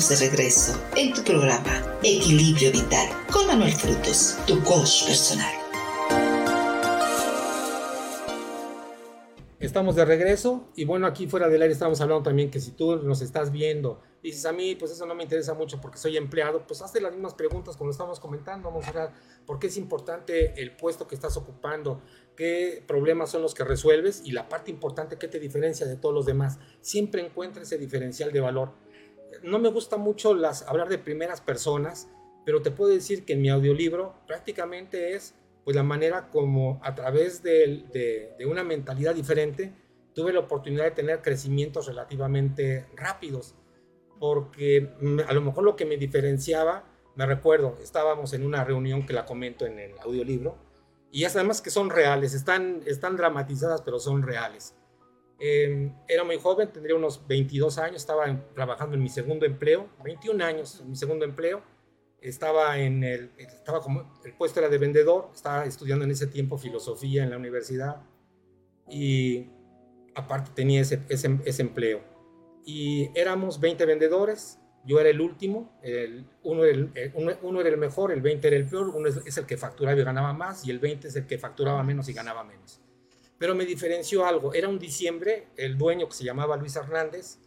Estamos de regreso en tu programa Equilibrio Vital con Manuel Frutos, tu coach personal. Estamos de regreso y bueno, aquí fuera del aire estamos hablando también que si tú nos estás viendo, dices a mí, pues eso no me interesa mucho porque soy empleado, pues hazte las mismas preguntas como estamos comentando, vamos a ver por qué es importante el puesto que estás ocupando, qué problemas son los que resuelves y la parte importante que te diferencia de todos los demás. Siempre encuentra ese diferencial de valor no me gusta mucho hablar de primeras personas, pero te puedo decir que en mi audiolibro prácticamente es pues la manera como a través de, una mentalidad diferente tuve la oportunidad de tener crecimientos relativamente rápidos, porque a lo mejor lo que me diferenciaba, me recuerdo, estábamos en una reunión que la comento en el audiolibro, y además que son reales, están, están dramatizadas, pero son reales. Eh, era muy joven, tendría unos 22 años, estaba trabajando en mi segundo empleo, 21 años en mi segundo empleo. Estaba en el, estaba como, el puesto era de vendedor, estaba estudiando en ese tiempo filosofía en la universidad y aparte tenía ese, ese, ese empleo. Y éramos 20 vendedores, yo era el último, el, uno, era el, uno, uno, era el mejor, el 20 era el peor, uno es, es el que facturaba y ganaba más y el 20 es el que facturaba menos y ganaba menos pero me diferenció algo. Era un diciembre, el dueño que se llamaba Luis Hernández,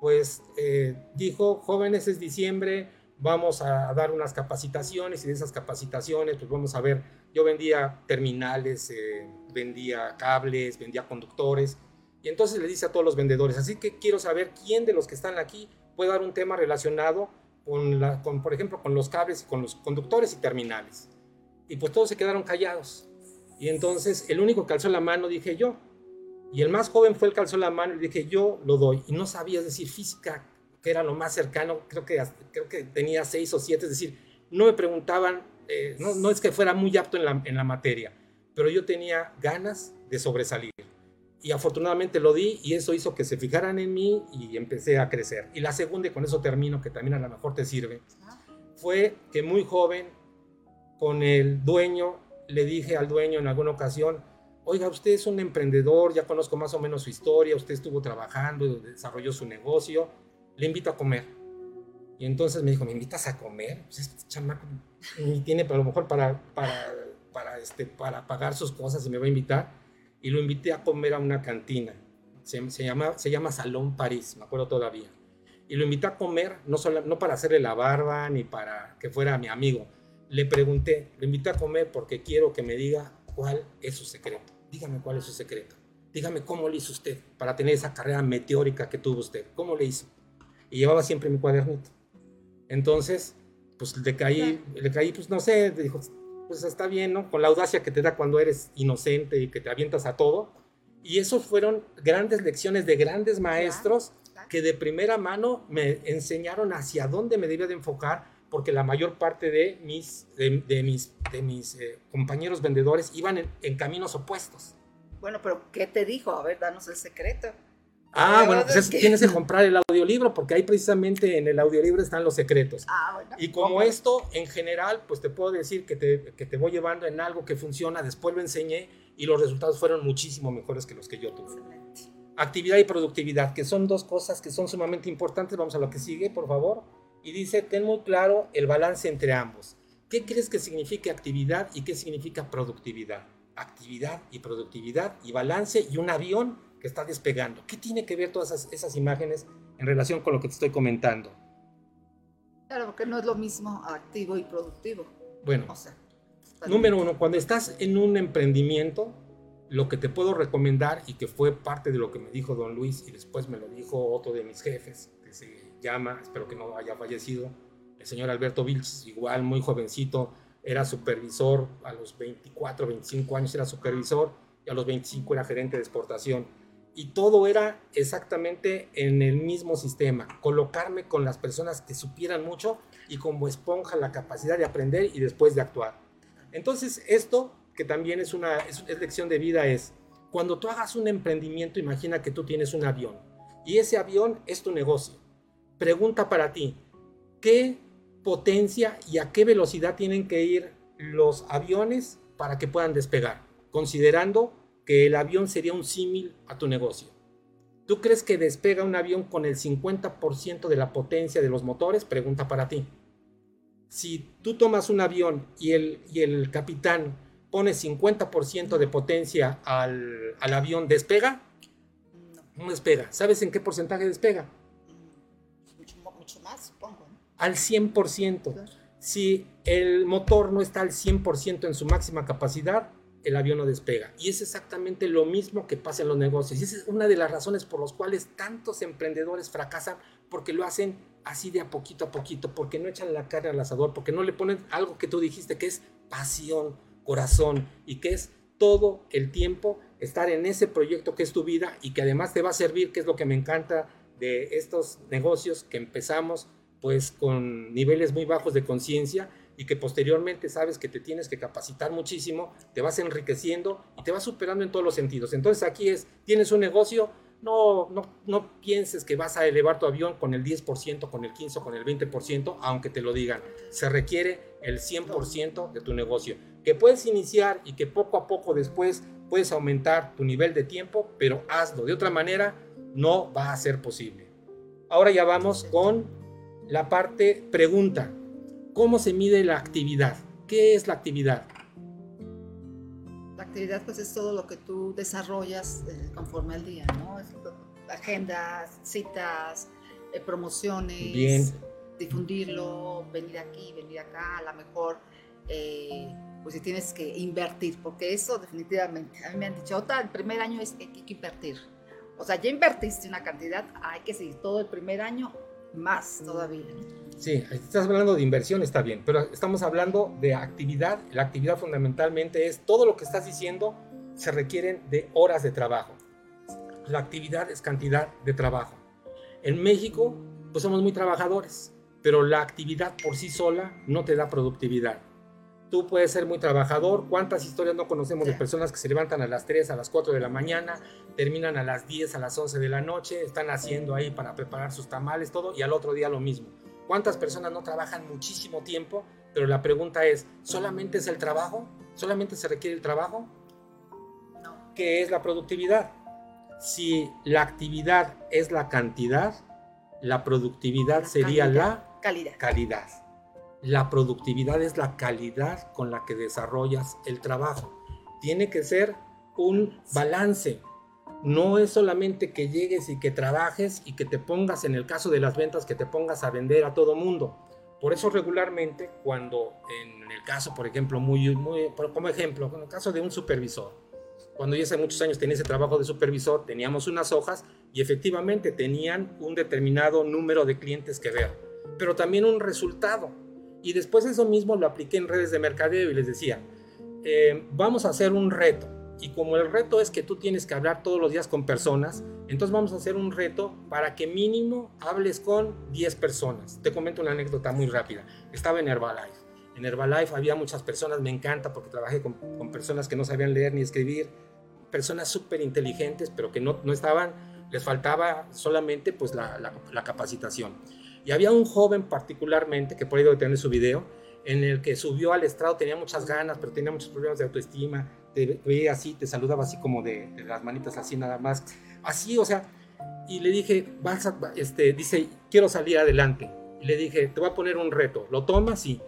pues eh, dijo, jóvenes, es diciembre, vamos a dar unas capacitaciones y de esas capacitaciones, pues vamos a ver, yo vendía terminales, eh, vendía cables, vendía conductores, y entonces le dice a todos los vendedores, así que quiero saber quién de los que están aquí puede dar un tema relacionado con, la, con por ejemplo, con los cables y con los conductores y terminales. Y pues todos se quedaron callados. Y entonces el único que alzó la mano dije yo. Y el más joven fue el que alzó la mano y dije yo lo doy. Y no sabía, decir, física, que era lo más cercano, creo que, creo que tenía seis o siete, es decir, no me preguntaban, eh, no, no, es que fuera muy apto en la, en la materia, pero yo tenía ganas de sobresalir. Y afortunadamente lo di y eso hizo que se fijaran en mí y empecé a crecer. Y la segunda, y con eso termino, que también a lo mejor te sirve, fue que muy joven, con el dueño, le dije al dueño en alguna ocasión, oiga, usted es un emprendedor, ya conozco más o menos su historia, usted estuvo trabajando, desarrolló su negocio, le invito a comer. Y entonces me dijo, ¿me invitas a comer? Pues este chamaco ni tiene a lo mejor para, para, para, este, para pagar sus cosas y me va a invitar. Y lo invité a comer a una cantina. Se, se, llama, se llama Salón París, me acuerdo todavía. Y lo invité a comer, no, solo, no para hacerle la barba ni para que fuera mi amigo. Le pregunté, lo invité a comer porque quiero que me diga cuál es su secreto. Dígame cuál es su secreto. Dígame cómo le hizo usted para tener esa carrera meteórica que tuvo usted. ¿Cómo le hizo? Y llevaba siempre mi cuadernito. Entonces, pues le caí, le caí, pues no sé, dijo, pues está bien, ¿no? Con la audacia que te da cuando eres inocente y que te avientas a todo. Y esos fueron grandes lecciones de grandes maestros que de primera mano me enseñaron hacia dónde me debía de enfocar, porque la mayor parte de mis, de, mis, de mis eh, compañeros vendedores iban en, en caminos opuestos. Bueno, pero ¿qué te dijo? A ver, danos el secreto. Ah, bueno, pues es que tienes que comprar el audiolibro porque ahí precisamente en el audiolibro están los secretos. Ah, bueno. Y como esto, en general, pues te puedo decir que te, que te voy llevando en algo que funciona, después lo enseñé y los resultados fueron muchísimo mejores que los que yo tuve. Excelente. Actividad y productividad, que son dos cosas que son sumamente importantes. Vamos a lo que sigue, por favor. Y dice, ten muy claro el balance entre ambos. ¿Qué crees que significa actividad y qué significa productividad? Actividad y productividad y balance y un avión que está despegando. ¿Qué tiene que ver todas esas, esas, imágenes en relación con lo que te estoy comentando? Claro, porque no es lo mismo activo y productivo. Bueno, o sea, número uno, cuando estás en un emprendimiento, lo que te puedo recomendar y que fue parte de lo que me dijo don Luis y después me lo dijo otro de mis jefes, que se llama, espero que no haya fallecido, el señor Alberto Vilches, igual muy jovencito, era supervisor a los 24, 25 años, era supervisor y a los 25 era gerente de exportación y todo era exactamente en el mismo sistema, colocarme con las personas que supieran mucho y como esponja la capacidad de aprender y después de actuar. Entonces esto, que también es una es, es lección de vida, es cuando tú hagas un emprendimiento, imagina que tú tienes un avión y ese avión es tu negocio. Pregunta para ti, ¿qué potencia y a qué velocidad tienen que ir los aviones para que puedan despegar? Considerando que el avión sería un símil a tu negocio. ¿Tú crees que despega un avión con el 50% de la potencia de los motores? Pregunta para ti. Si tú tomas un avión y el, y el capitán pone 50% de potencia al, al, avión, ¿despega? No. despega. ¿Sabes en qué porcentaje despega? Mucho, más, supongo. Al 100%. Claro. Si el motor no está al 100% en su máxima capacidad, el avión no despega. Y es exactamente lo mismo que pasa en los negocios. Y esa es una de las razones por las cuales tantos emprendedores fracasan, porque lo hacen así de a poquito a poquito, porque no echan la carne al asador, porque no le ponen algo que tú dijiste que es pasión, corazón y que es todo el tiempo estar en ese proyecto que es tu vida y que además te va a servir, que es lo que me encanta de estos negocios que empezamos pues con niveles muy bajos de conciencia y que posteriormente sabes que te tienes que capacitar muchísimo, te vas enriqueciendo y te vas superando en todos los sentidos. Entonces aquí es, tienes un negocio, no, no, no pienses que vas a elevar tu avión con el 10%, con el 15%, con el 20%, aunque te lo digan. Se requiere el 100% de tu negocio, que puedes iniciar y que poco a poco después puedes aumentar tu nivel de tiempo, pero hazlo. De otra manera, no va a ser posible. Ahora ya vamos con la parte pregunta. ¿Cómo se mide la actividad? ¿Qué es la actividad? La actividad pues es todo lo que tú desarrollas eh, conforme al día, ¿no? Es, agendas, citas, eh, promociones, Bien. difundirlo, venir aquí, venir acá, a lo mejor eh, pues si tienes que invertir, porque eso definitivamente, a mí me han dicho, Ota, el primer año es que hay que invertir. O sea, ya invertiste una cantidad, hay que seguir todo el primer año más todavía. Sí, estás hablando de inversión, está bien, pero estamos hablando de actividad. La actividad fundamentalmente es todo lo que estás diciendo se requieren de horas de trabajo. La actividad es cantidad de trabajo. En México, pues somos muy trabajadores, pero la actividad por sí sola no te da productividad. Tú puedes ser muy trabajador. ¿Cuántas historias no conocemos de personas que se levantan a las 3, a las 4 de la mañana, terminan a las 10, a las 11 de la noche, están haciendo ahí para preparar sus tamales, todo, y al otro día lo mismo? ¿Cuántas personas no trabajan muchísimo tiempo? Pero la pregunta es, ¿solamente es el trabajo? ¿Solamente se requiere el trabajo? No. ¿Qué es la productividad? Si la actividad es la cantidad, la productividad La sería calidad. la Calidad. calidad. La productividad es la calidad con la que desarrollas el trabajo. Tiene que ser un balance. No es solamente que llegues y que trabajes y que te pongas, en el caso de las ventas, que te pongas a vender a todo mundo. Por eso regularmente cuando en el caso, por ejemplo, muy, muy como ejemplo, en el caso de un supervisor, cuando yo hace muchos años tenía ese trabajo de supervisor, teníamos unas hojas y efectivamente tenían un determinado número de clientes que ver, pero también un resultado. Y después eso mismo lo apliqué en redes de mercadeo y les decía, eh, vamos a hacer un reto. Y como el reto es que tú tienes que hablar todos los días con personas, entonces vamos a hacer un reto para que mínimo hables con 10 personas. Te comento una anécdota muy rápida. Estaba en Herbalife. En Herbalife había muchas personas, me encanta porque trabajé con, con personas que no sabían leer ni escribir, personas súper inteligentes, pero que no, no estaban, les faltaba solamente pues la, la- la capacitación. Y había un joven particularmente, que por ahí debe tener su video, en el que subió al estrado, tenía muchas ganas, pero tenía muchos problemas de autoestima, te veía así, te saludaba así como de, de las manitas así nada más, así, o sea, y le dije, vas a, este, dice, quiero salir adelante. Y le dije, te voy a poner un reto, ¿lo tomas? Sí.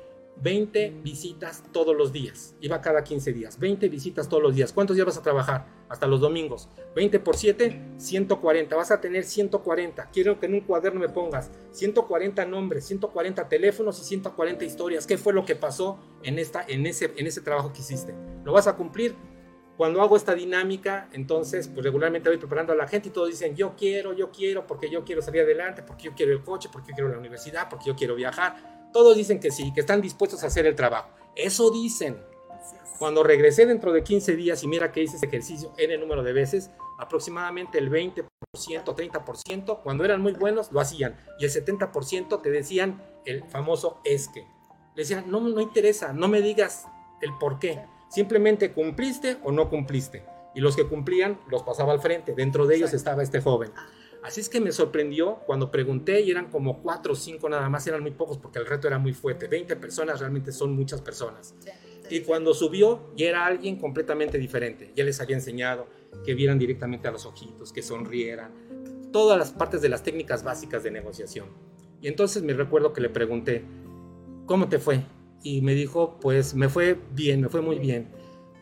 20 visitas todos los días. Iba cada 15 días. 20 visitas todos los días. ¿Cuántos días vas a trabajar? Hasta los domingos. 20 por 7, 140. Vas a tener 140. Quiero que en un cuaderno me pongas 140 nombres, 140 teléfonos y 140 historias. ¿Qué fue lo que pasó en, esta, en, ese, en ese trabajo que hiciste? ¿Lo vas a cumplir? Cuando hago esta dinámica, entonces, pues regularmente voy preparando a la gente y todos dicen, yo quiero, yo quiero, porque yo quiero salir adelante, porque yo quiero el coche, porque yo quiero la universidad, porque yo quiero viajar. Todos dicen que sí, que están dispuestos a hacer el trabajo. Eso dicen. Cuando regresé dentro de 15 días y mira que hice ese ejercicio N número de veces, aproximadamente el 20%, 30%, cuando eran muy buenos, lo hacían. Y el 70% te decían el famoso es que. Le decían, no, no interesa, no me digas el por qué. Simplemente cumpliste o no cumpliste. Y los que cumplían los pasaba al frente. Dentro de ellos estaba este joven. Así es que me sorprendió cuando pregunté y eran como cuatro o cinco nada más, eran muy pocos porque el reto era muy fuerte. 20 personas realmente son muchas personas. Sí, sí, Y cuando subió, ya era alguien completamente diferente. Ya les había enseñado que vieran directamente a los ojitos, que sonrieran, todas las partes de las técnicas básicas de negociación. Y entonces me recuerdo que le pregunté, ¿cómo te fue? Y me dijo, pues me fue bien, me fue muy bien.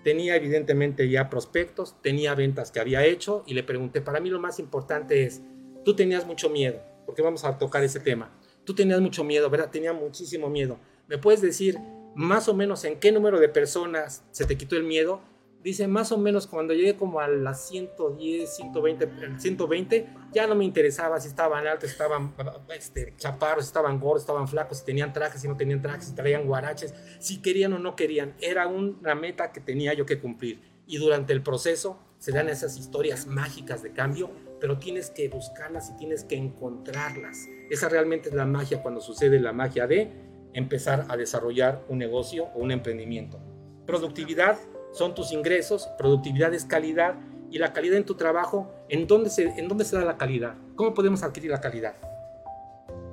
Tenía evidentemente ya prospectos, tenía ventas que había hecho y le pregunté, para mí lo más importante es, tú tenías mucho miedo, porque vamos a tocar ese tema. Tú tenías mucho miedo, ¿verdad? Tenía muchísimo miedo. ¿Me puedes decir más o menos en qué número de personas se te quitó el miedo? Dice, más o menos cuando llegué como a las 110, 120, el 120, ya no me interesaba si estaban altos, estaban este, chaparros, estaban gordos, estaban flacos, si tenían trajes, si no tenían trajes, si traían guaraches, si querían o no querían. Era una meta que tenía yo que cumplir. Y durante el proceso se dan esas historias mágicas de cambio, pero tienes que buscarlas y tienes que encontrarlas. Esa realmente es la magia cuando sucede la magia de empezar a desarrollar un negocio o un emprendimiento. Productividad son tus ingresos, productividad es calidad y la calidad en tu trabajo, ¿en dónde se, en dónde se da la calidad? ¿Cómo podemos adquirir la calidad?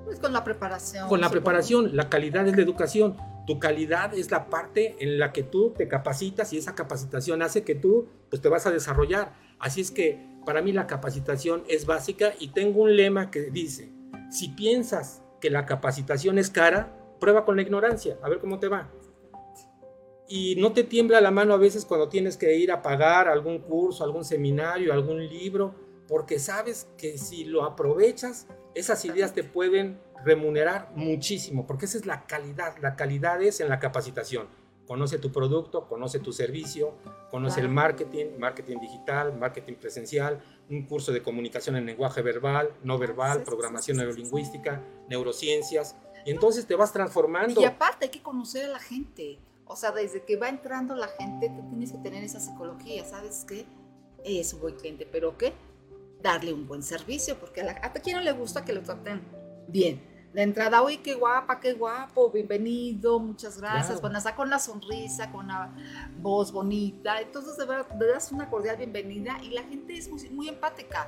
Pues con la preparación. Con la supongo. preparación, la calidad es la educación. Tu calidad es la parte en la que tú te capacitas y esa capacitación hace que tú pues, te vas a desarrollar. Así es que para mí la capacitación es básica y tengo un lema que dice, si piensas que la capacitación es cara, prueba con la ignorancia, a ver cómo te va. Y no te tiembla la mano a veces cuando tienes que ir a pagar algún curso, algún seminario, algún libro, porque sabes que si lo aprovechas, esas ideas te pueden remunerar muchísimo, porque esa es la calidad. La calidad es en la capacitación. Conoce tu producto, conoce tu servicio, conoce Claro. el marketing, marketing digital, marketing presencial, un curso de comunicación en lenguaje verbal, no verbal, Sí, programación sí. neurolingüística, neurociencias, y entonces te vas transformando. Y aparte hay que conocer a la gente. O sea, desde que va entrando la gente, tú tienes que tener esa psicología, ¿sabes qué? Es un buen cliente, pero ¿qué? Darle un buen servicio, porque a, la, a quién no le gusta que lo traten bien. de entrada, uy, qué guapa, qué guapo, bienvenido, muchas gracias. Claro. Bueno, está con una sonrisa, con una voz bonita. Entonces, de verdad, le das una cordial bienvenida y la gente es muy, muy empática.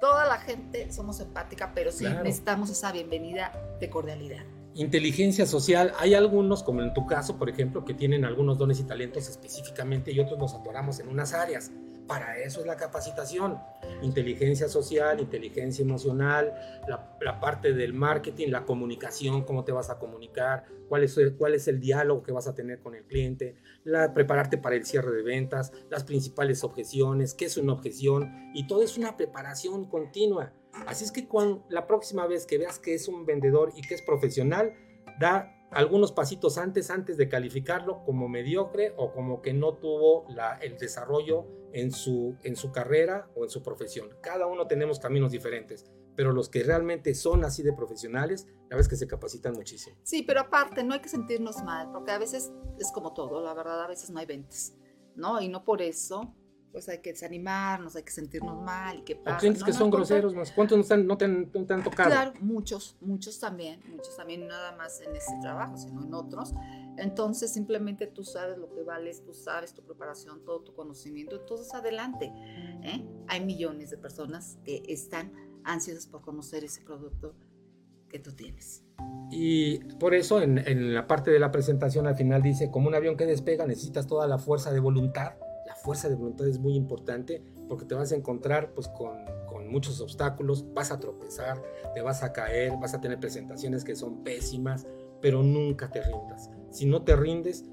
Toda la gente somos empática, pero sí Claro. necesitamos esa bienvenida de cordialidad. Inteligencia social, hay algunos, como en tu caso, por ejemplo, que tienen algunos dones y talentos específicamente y otros nos atoramos en unas áreas. Para eso es la capacitación. Inteligencia social, inteligencia emocional, la, parte del marketing, la comunicación, cómo te vas a comunicar, cuál es, cuál es el diálogo que vas a tener con el cliente, la, prepararte para el cierre de ventas, las principales objeciones, qué es una objeción, y todo es una preparación continua. Así es que cuando, la próxima vez que veas que es un vendedor y que es profesional, da algunos pasitos antes, antes de calificarlo como mediocre o como que no tuvo el desarrollo en su, en su carrera o en su profesión. Cada uno tenemos caminos diferentes, pero los que realmente son así de profesionales, la verdad que se capacitan muchísimo. Sí, pero aparte, no hay que sentirnos mal, porque a veces es como todo, la verdad, a veces no hay ventas, ¿no? Y no por eso, pues hay que desanimarnos, hay que sentirnos mal y qué O pasa. clientes No, que no, son groseros, más. ¿cuántos no, están, no, te, han, no te han tocado? Claro, muchos, muchos también, muchos también, nada más en este trabajo, sino en otros. Entonces, simplemente tú sabes lo que vales, tú sabes tu preparación, todo tu conocimiento, entonces adelante. ¿eh? Hay millones de personas que están ansiosas por conocer ese producto que tú tienes. Y por eso en, en, la parte de la presentación al final dice, como un avión que despega necesitas toda la fuerza de voluntad. Fuerza de voluntad es muy importante porque te vas a encontrar pues con, con muchos obstáculos, vas a tropezar, te vas a caer, vas a tener presentaciones que son pésimas, pero nunca te rindas. Si no te rindes,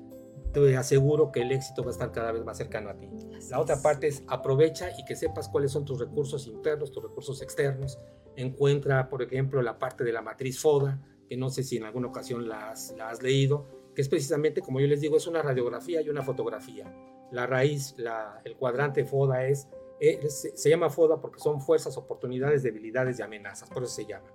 te aseguro que el éxito va a estar cada vez más cercano a ti. Así La otra es. parte es aprovecha y que sepas cuáles son tus recursos internos, tus recursos externos. Encuentra, por ejemplo, la parte de la matriz FODA, que no sé si en alguna ocasión la has, la has leído, que es precisamente, como yo les digo, es una radiografía y una fotografía. La raíz, el cuadrante FODA es, es, se llama FODA porque son fuerzas, oportunidades, debilidades y amenazas, por eso se llama.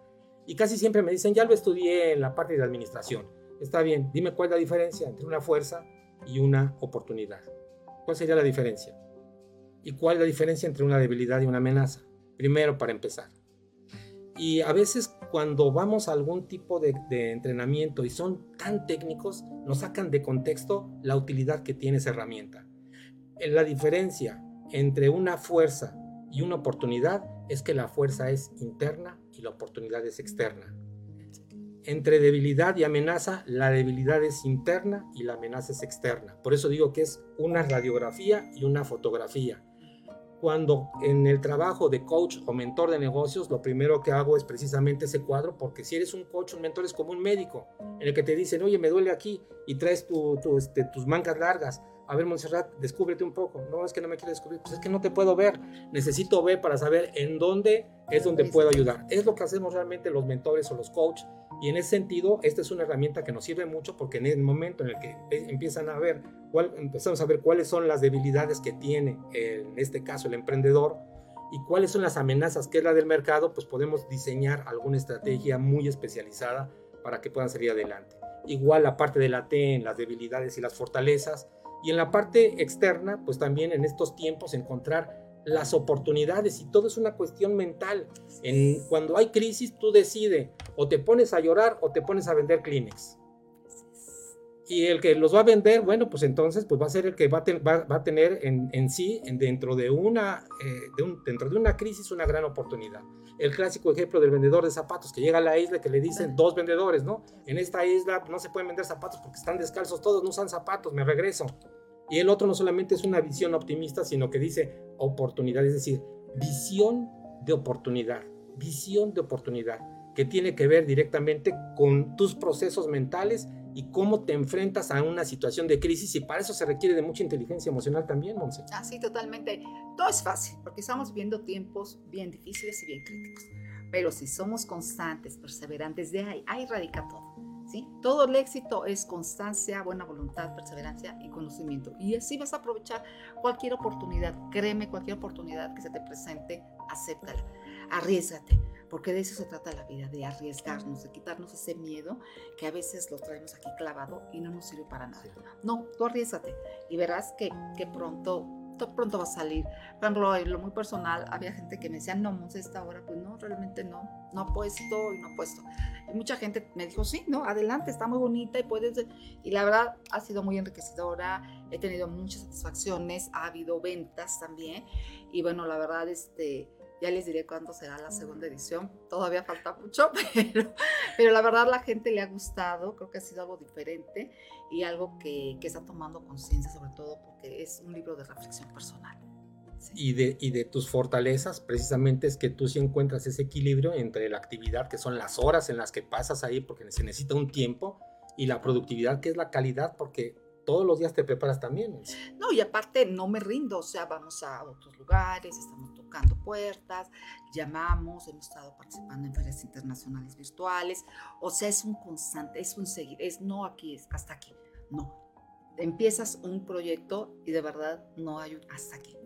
Y casi siempre me dicen, ya lo estudié en la parte de administración. Está bien, dime cuál es la diferencia entre una fuerza y una oportunidad. ¿Cuál sería la diferencia? ¿Y cuál es la diferencia entre una debilidad y una amenaza? Primero, para empezar. Y a veces cuando vamos a algún tipo de, de, entrenamiento y son tan técnicos, nos sacan de contexto la utilidad que tiene esa herramienta. La diferencia entre una fuerza y una oportunidad es que la fuerza es interna y la oportunidad es externa. Entre debilidad y amenaza, la debilidad es interna y la amenaza es externa. Por eso digo que es una radiografía y una fotografía. Cuando en el trabajo de coach o mentor de negocios, lo primero que hago es precisamente ese cuadro, porque si eres un coach, un mentor es como un médico, en el que te dicen, oye, me duele aquí, y traes tu, tu, este, tus mangas largas. A ver, Montserrat, descúbrete un poco. No, es que no me quiero descubrir. Pues es que no te puedo ver. Necesito ver para saber en dónde es donde puedo ayudar. Es lo que hacemos realmente los mentores o los coaches. Y en ese sentido, esta es una herramienta que nos sirve mucho porque en el momento en el que empiezan a ver, cuál, empezamos a ver cuáles son las debilidades que tiene, en este caso, el emprendedor y cuáles son las amenazas que es la del mercado, pues podemos diseñar alguna estrategia muy especializada para que puedan salir adelante. Igual la parte de la T en las debilidades y las fortalezas. Y en la parte externa, pues también en estos tiempos encontrar las oportunidades y todo es una cuestión mental. En, cuando hay crisis, tú decides o te pones a llorar o te pones a vender Kleenex. Y el que los va a vender, bueno, pues entonces pues va a ser el que va a, ten, va, va a tener en, en, sí, en, dentro, de una, eh, de un, dentro de una crisis, una gran oportunidad. El clásico ejemplo del vendedor de zapatos que llega a la isla que le dicen dos vendedores, ¿no? En esta isla no se pueden vender zapatos porque están descalzos todos, no usan zapatos, me regreso. Y el otro no solamente es una visión optimista, sino que dice oportunidad, es decir, visión de oportunidad, visión de oportunidad, que tiene que ver directamente con tus procesos mentales y cómo te enfrentas a una situación de crisis y para eso se requiere de mucha inteligencia emocional también, Monse. Ah, sí, totalmente. Todo es fácil, porque estamos viviendo tiempos bien difíciles y bien críticos. Pero si somos constantes, perseverantes, de ahí, ahí radica todo. ¿sí? Todo el éxito es constancia, buena voluntad, perseverancia y conocimiento. Y así vas a aprovechar cualquier oportunidad. Créeme, cualquier oportunidad que se te presente, acéptala. Arriesgate porque de eso se trata la vida, de arriesgarnos, de quitarnos ese miedo que a veces lo traemos aquí clavado y no nos sirve para nada. No, tú arriesgate y verás que, que pronto pronto va a salir. Por ejemplo, en lo muy personal, había gente que me decía, no, Monse, esta hora, pues no, realmente no, no ha puesto y no ha puesto. Y mucha gente me dijo, sí, no, adelante, está muy bonita y puedes. Y la verdad ha sido muy enriquecedora, he tenido muchas satisfacciones, ha habido ventas también. Y bueno, la verdad, este ya les diré cuándo será la segunda edición. Todavía falta mucho, pero, pero la verdad la gente le ha gustado. Creo que ha sido algo diferente y algo que, que está tomando conciencia, sobre todo porque es un libro de reflexión personal. Y, de, y de tus fortalezas, precisamente es que tú sí encuentras ese equilibrio entre la actividad, que son las horas en las que pasas ahí, porque se necesita un tiempo, y la productividad, que es la calidad, porque todos los días te preparas también. No, y aparte no me rindo, o sea, vamos a otros lugares, estamos tocando puertas, llamamos, hemos estado participando en ferias internacionales virtuales, o sea, es un constante, es un seguir, es no aquí, es hasta aquí, no. Empiezas un proyecto y de verdad no hay un hasta aquí.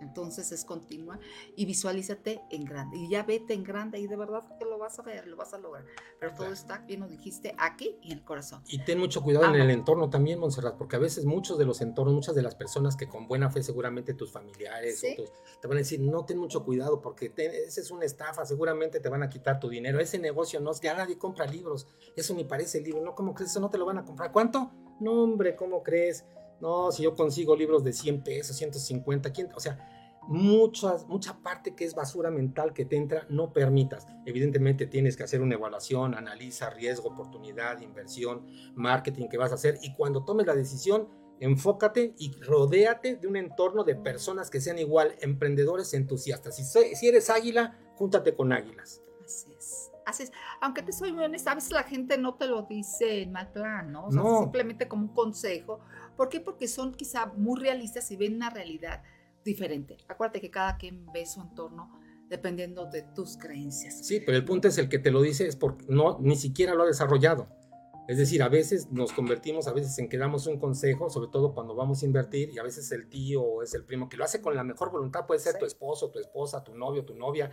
Entonces es continua y visualízate en grande y ya vete en grande y de verdad que lo vas a ver, lo vas a lograr. Pero todo está, bien lo dijiste, aquí y en el corazón. Y ten mucho cuidado en el entorno también, Montserrat, porque a veces muchos de los entornos, muchas de las personas que con buena fe, seguramente tus familiares, te van a decir, no, ten mucho cuidado porque esa es una estafa, seguramente te van a quitar tu dinero. Ese negocio no, ya nadie compra libros, eso ni parece libro, ¿no? ¿Cómo crees? Eso no te lo van a comprar. ¿Cuánto? No, hombre, ¿cómo crees? No, si yo consigo libros de 100 pesos, 150, ¿quién? O sea, muchas, mucha parte que es basura mental que te entra, no permitas. Evidentemente tienes que hacer una evaluación, analiza riesgo, oportunidad, inversión, marketing que vas a hacer y cuando tomes la decisión, enfócate y rodéate de un entorno de personas que sean igual emprendedores entusiastas. Si, si eres águila, júntate con águilas. Así es. Aunque te soy muy honesta, a veces la gente no te lo dice en mal plan, ¿no? O sea, simplemente como un consejo. ¿Por qué? Porque son quizá muy realistas y ven una realidad diferente. Acuérdate que cada quien ve su entorno dependiendo de tus creencias. Sí, pero el punto es el que te lo dice es porque no, ni siquiera lo ha desarrollado. Es decir, a veces nos convertimos, a veces en que damos un consejo, sobre todo cuando vamos a invertir, y a veces el tío o es el primo que lo hace con la mejor voluntad, puede ser tu esposo, tu esposa, tu novio, tu novia,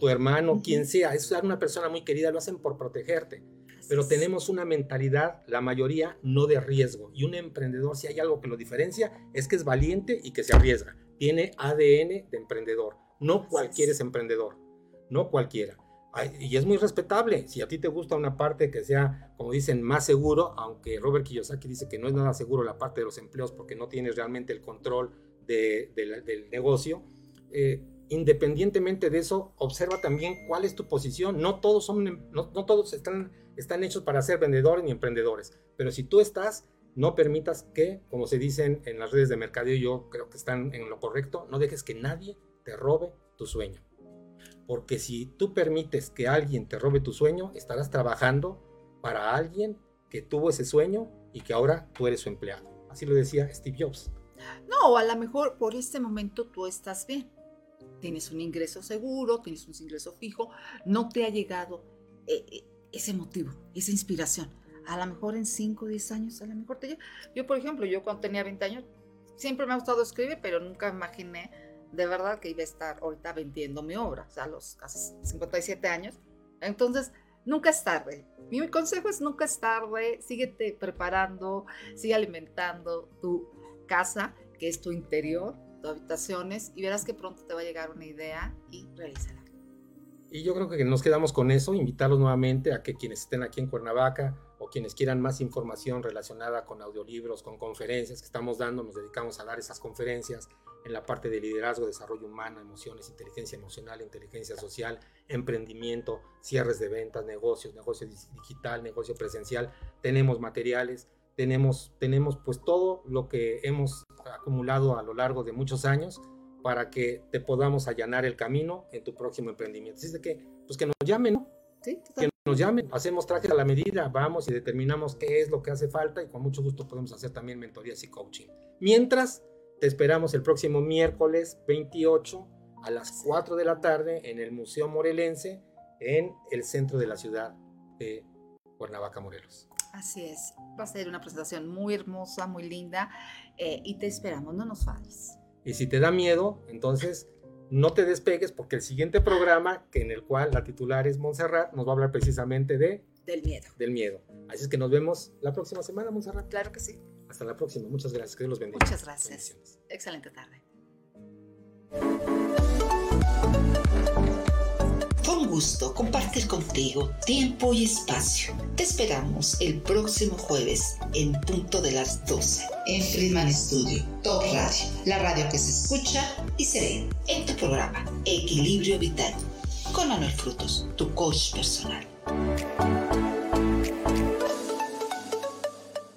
tu hermano, quien sea. Es una persona muy querida, lo hacen por protegerte. Pero tenemos una mentalidad, la mayoría, no de riesgo. Y un emprendedor, si hay algo que lo diferencia, es que es valiente y que se arriesga. Tiene ADN de emprendedor. No cualquiera es emprendedor. No cualquiera y es muy respetable. Si a ti te gusta una parte que sea, como dicen, más seguro, aunque Robert Kiyosaki dice que no es nada seguro la parte de los empleos porque no tienes realmente el control del negocio, eh, independientemente de eso, observa también cuál es tu posición. No todos, son, no, todos están, están hechos para ser vendedores ni emprendedores, pero si tú estás, no permitas que, como se dicen en las redes de mercadeo, yo creo que están en lo correcto, no dejes que nadie te robe tu sueño. Porque si tú permites que alguien te robe tu sueño, estarás trabajando para alguien que tuvo ese sueño y que ahora tú eres su empleado. Así lo decía Steve Jobs. No, a lo mejor por este momento tú estás bien. Tienes un ingreso seguro, tienes un ingreso fijo, no te ha llegado eh, eh, ese motivo, esa inspiración. A lo mejor en 5 o 10 años, a lo mejor te llega. Yo, por ejemplo, yo cuando tenía 20 años, siempre me ha gustado escribir, pero nunca imaginé de verdad que iba a estar ahorita vendiendo mi obra, o sea, a los casi 57 años. Entonces, nunca es tarde. Mi consejo es nunca es tarde, síguete preparando, sigue alimentando tu casa, que es tu interior, tus habitaciones, y verás que pronto te va a llegar una idea y realízala. Y yo creo que nos quedamos con eso, invitarlos nuevamente a que quienes estén aquí en Cuernavaca o quienes quieran más información relacionada con audiolibros, con conferencias que estamos dando, nos dedicamos a dar esas conferencias en la parte de liderazgo, desarrollo humano, emociones, inteligencia emocional, inteligencia social, emprendimiento, cierres de ventas, negocios, negocio digital, negocio presencial. Tenemos materiales, tenemos, tenemos pues todo lo que hemos acumulado a lo largo de muchos años para que te podamos allanar el camino en tu próximo emprendimiento. Así es de que, pues que nos llamen, ¿no? Sí, que nos llamen, hacemos trajes a la medida, vamos y determinamos qué es lo que hace falta y con mucho gusto podemos hacer también mentorías y coaching. Mientras, te esperamos el próximo miércoles 28 a las 4 de la tarde en el Museo Morelense en el centro de la ciudad de Cuernavaca, Morelos. Así es, va a ser una presentación muy hermosa, muy linda eh, y te esperamos, no nos falles. Y si te da miedo, entonces no te despegues porque el siguiente programa, que en el cual la titular es Montserrat, nos va a hablar precisamente de... Del miedo. Del miedo. Así es que nos vemos la próxima semana, Montserrat. Claro que sí. Hasta la próxima. Muchas gracias. Que Dios los bendiga. Muchas gracias. Excelente tarde. Fue un gusto compartir contigo tiempo y espacio. Te esperamos el próximo jueves en punto de las 12 en Friedman Studio, Top Radio, la radio que se escucha y se ve en tu programa Equilibrio Vital con Manuel Frutos, tu coach personal.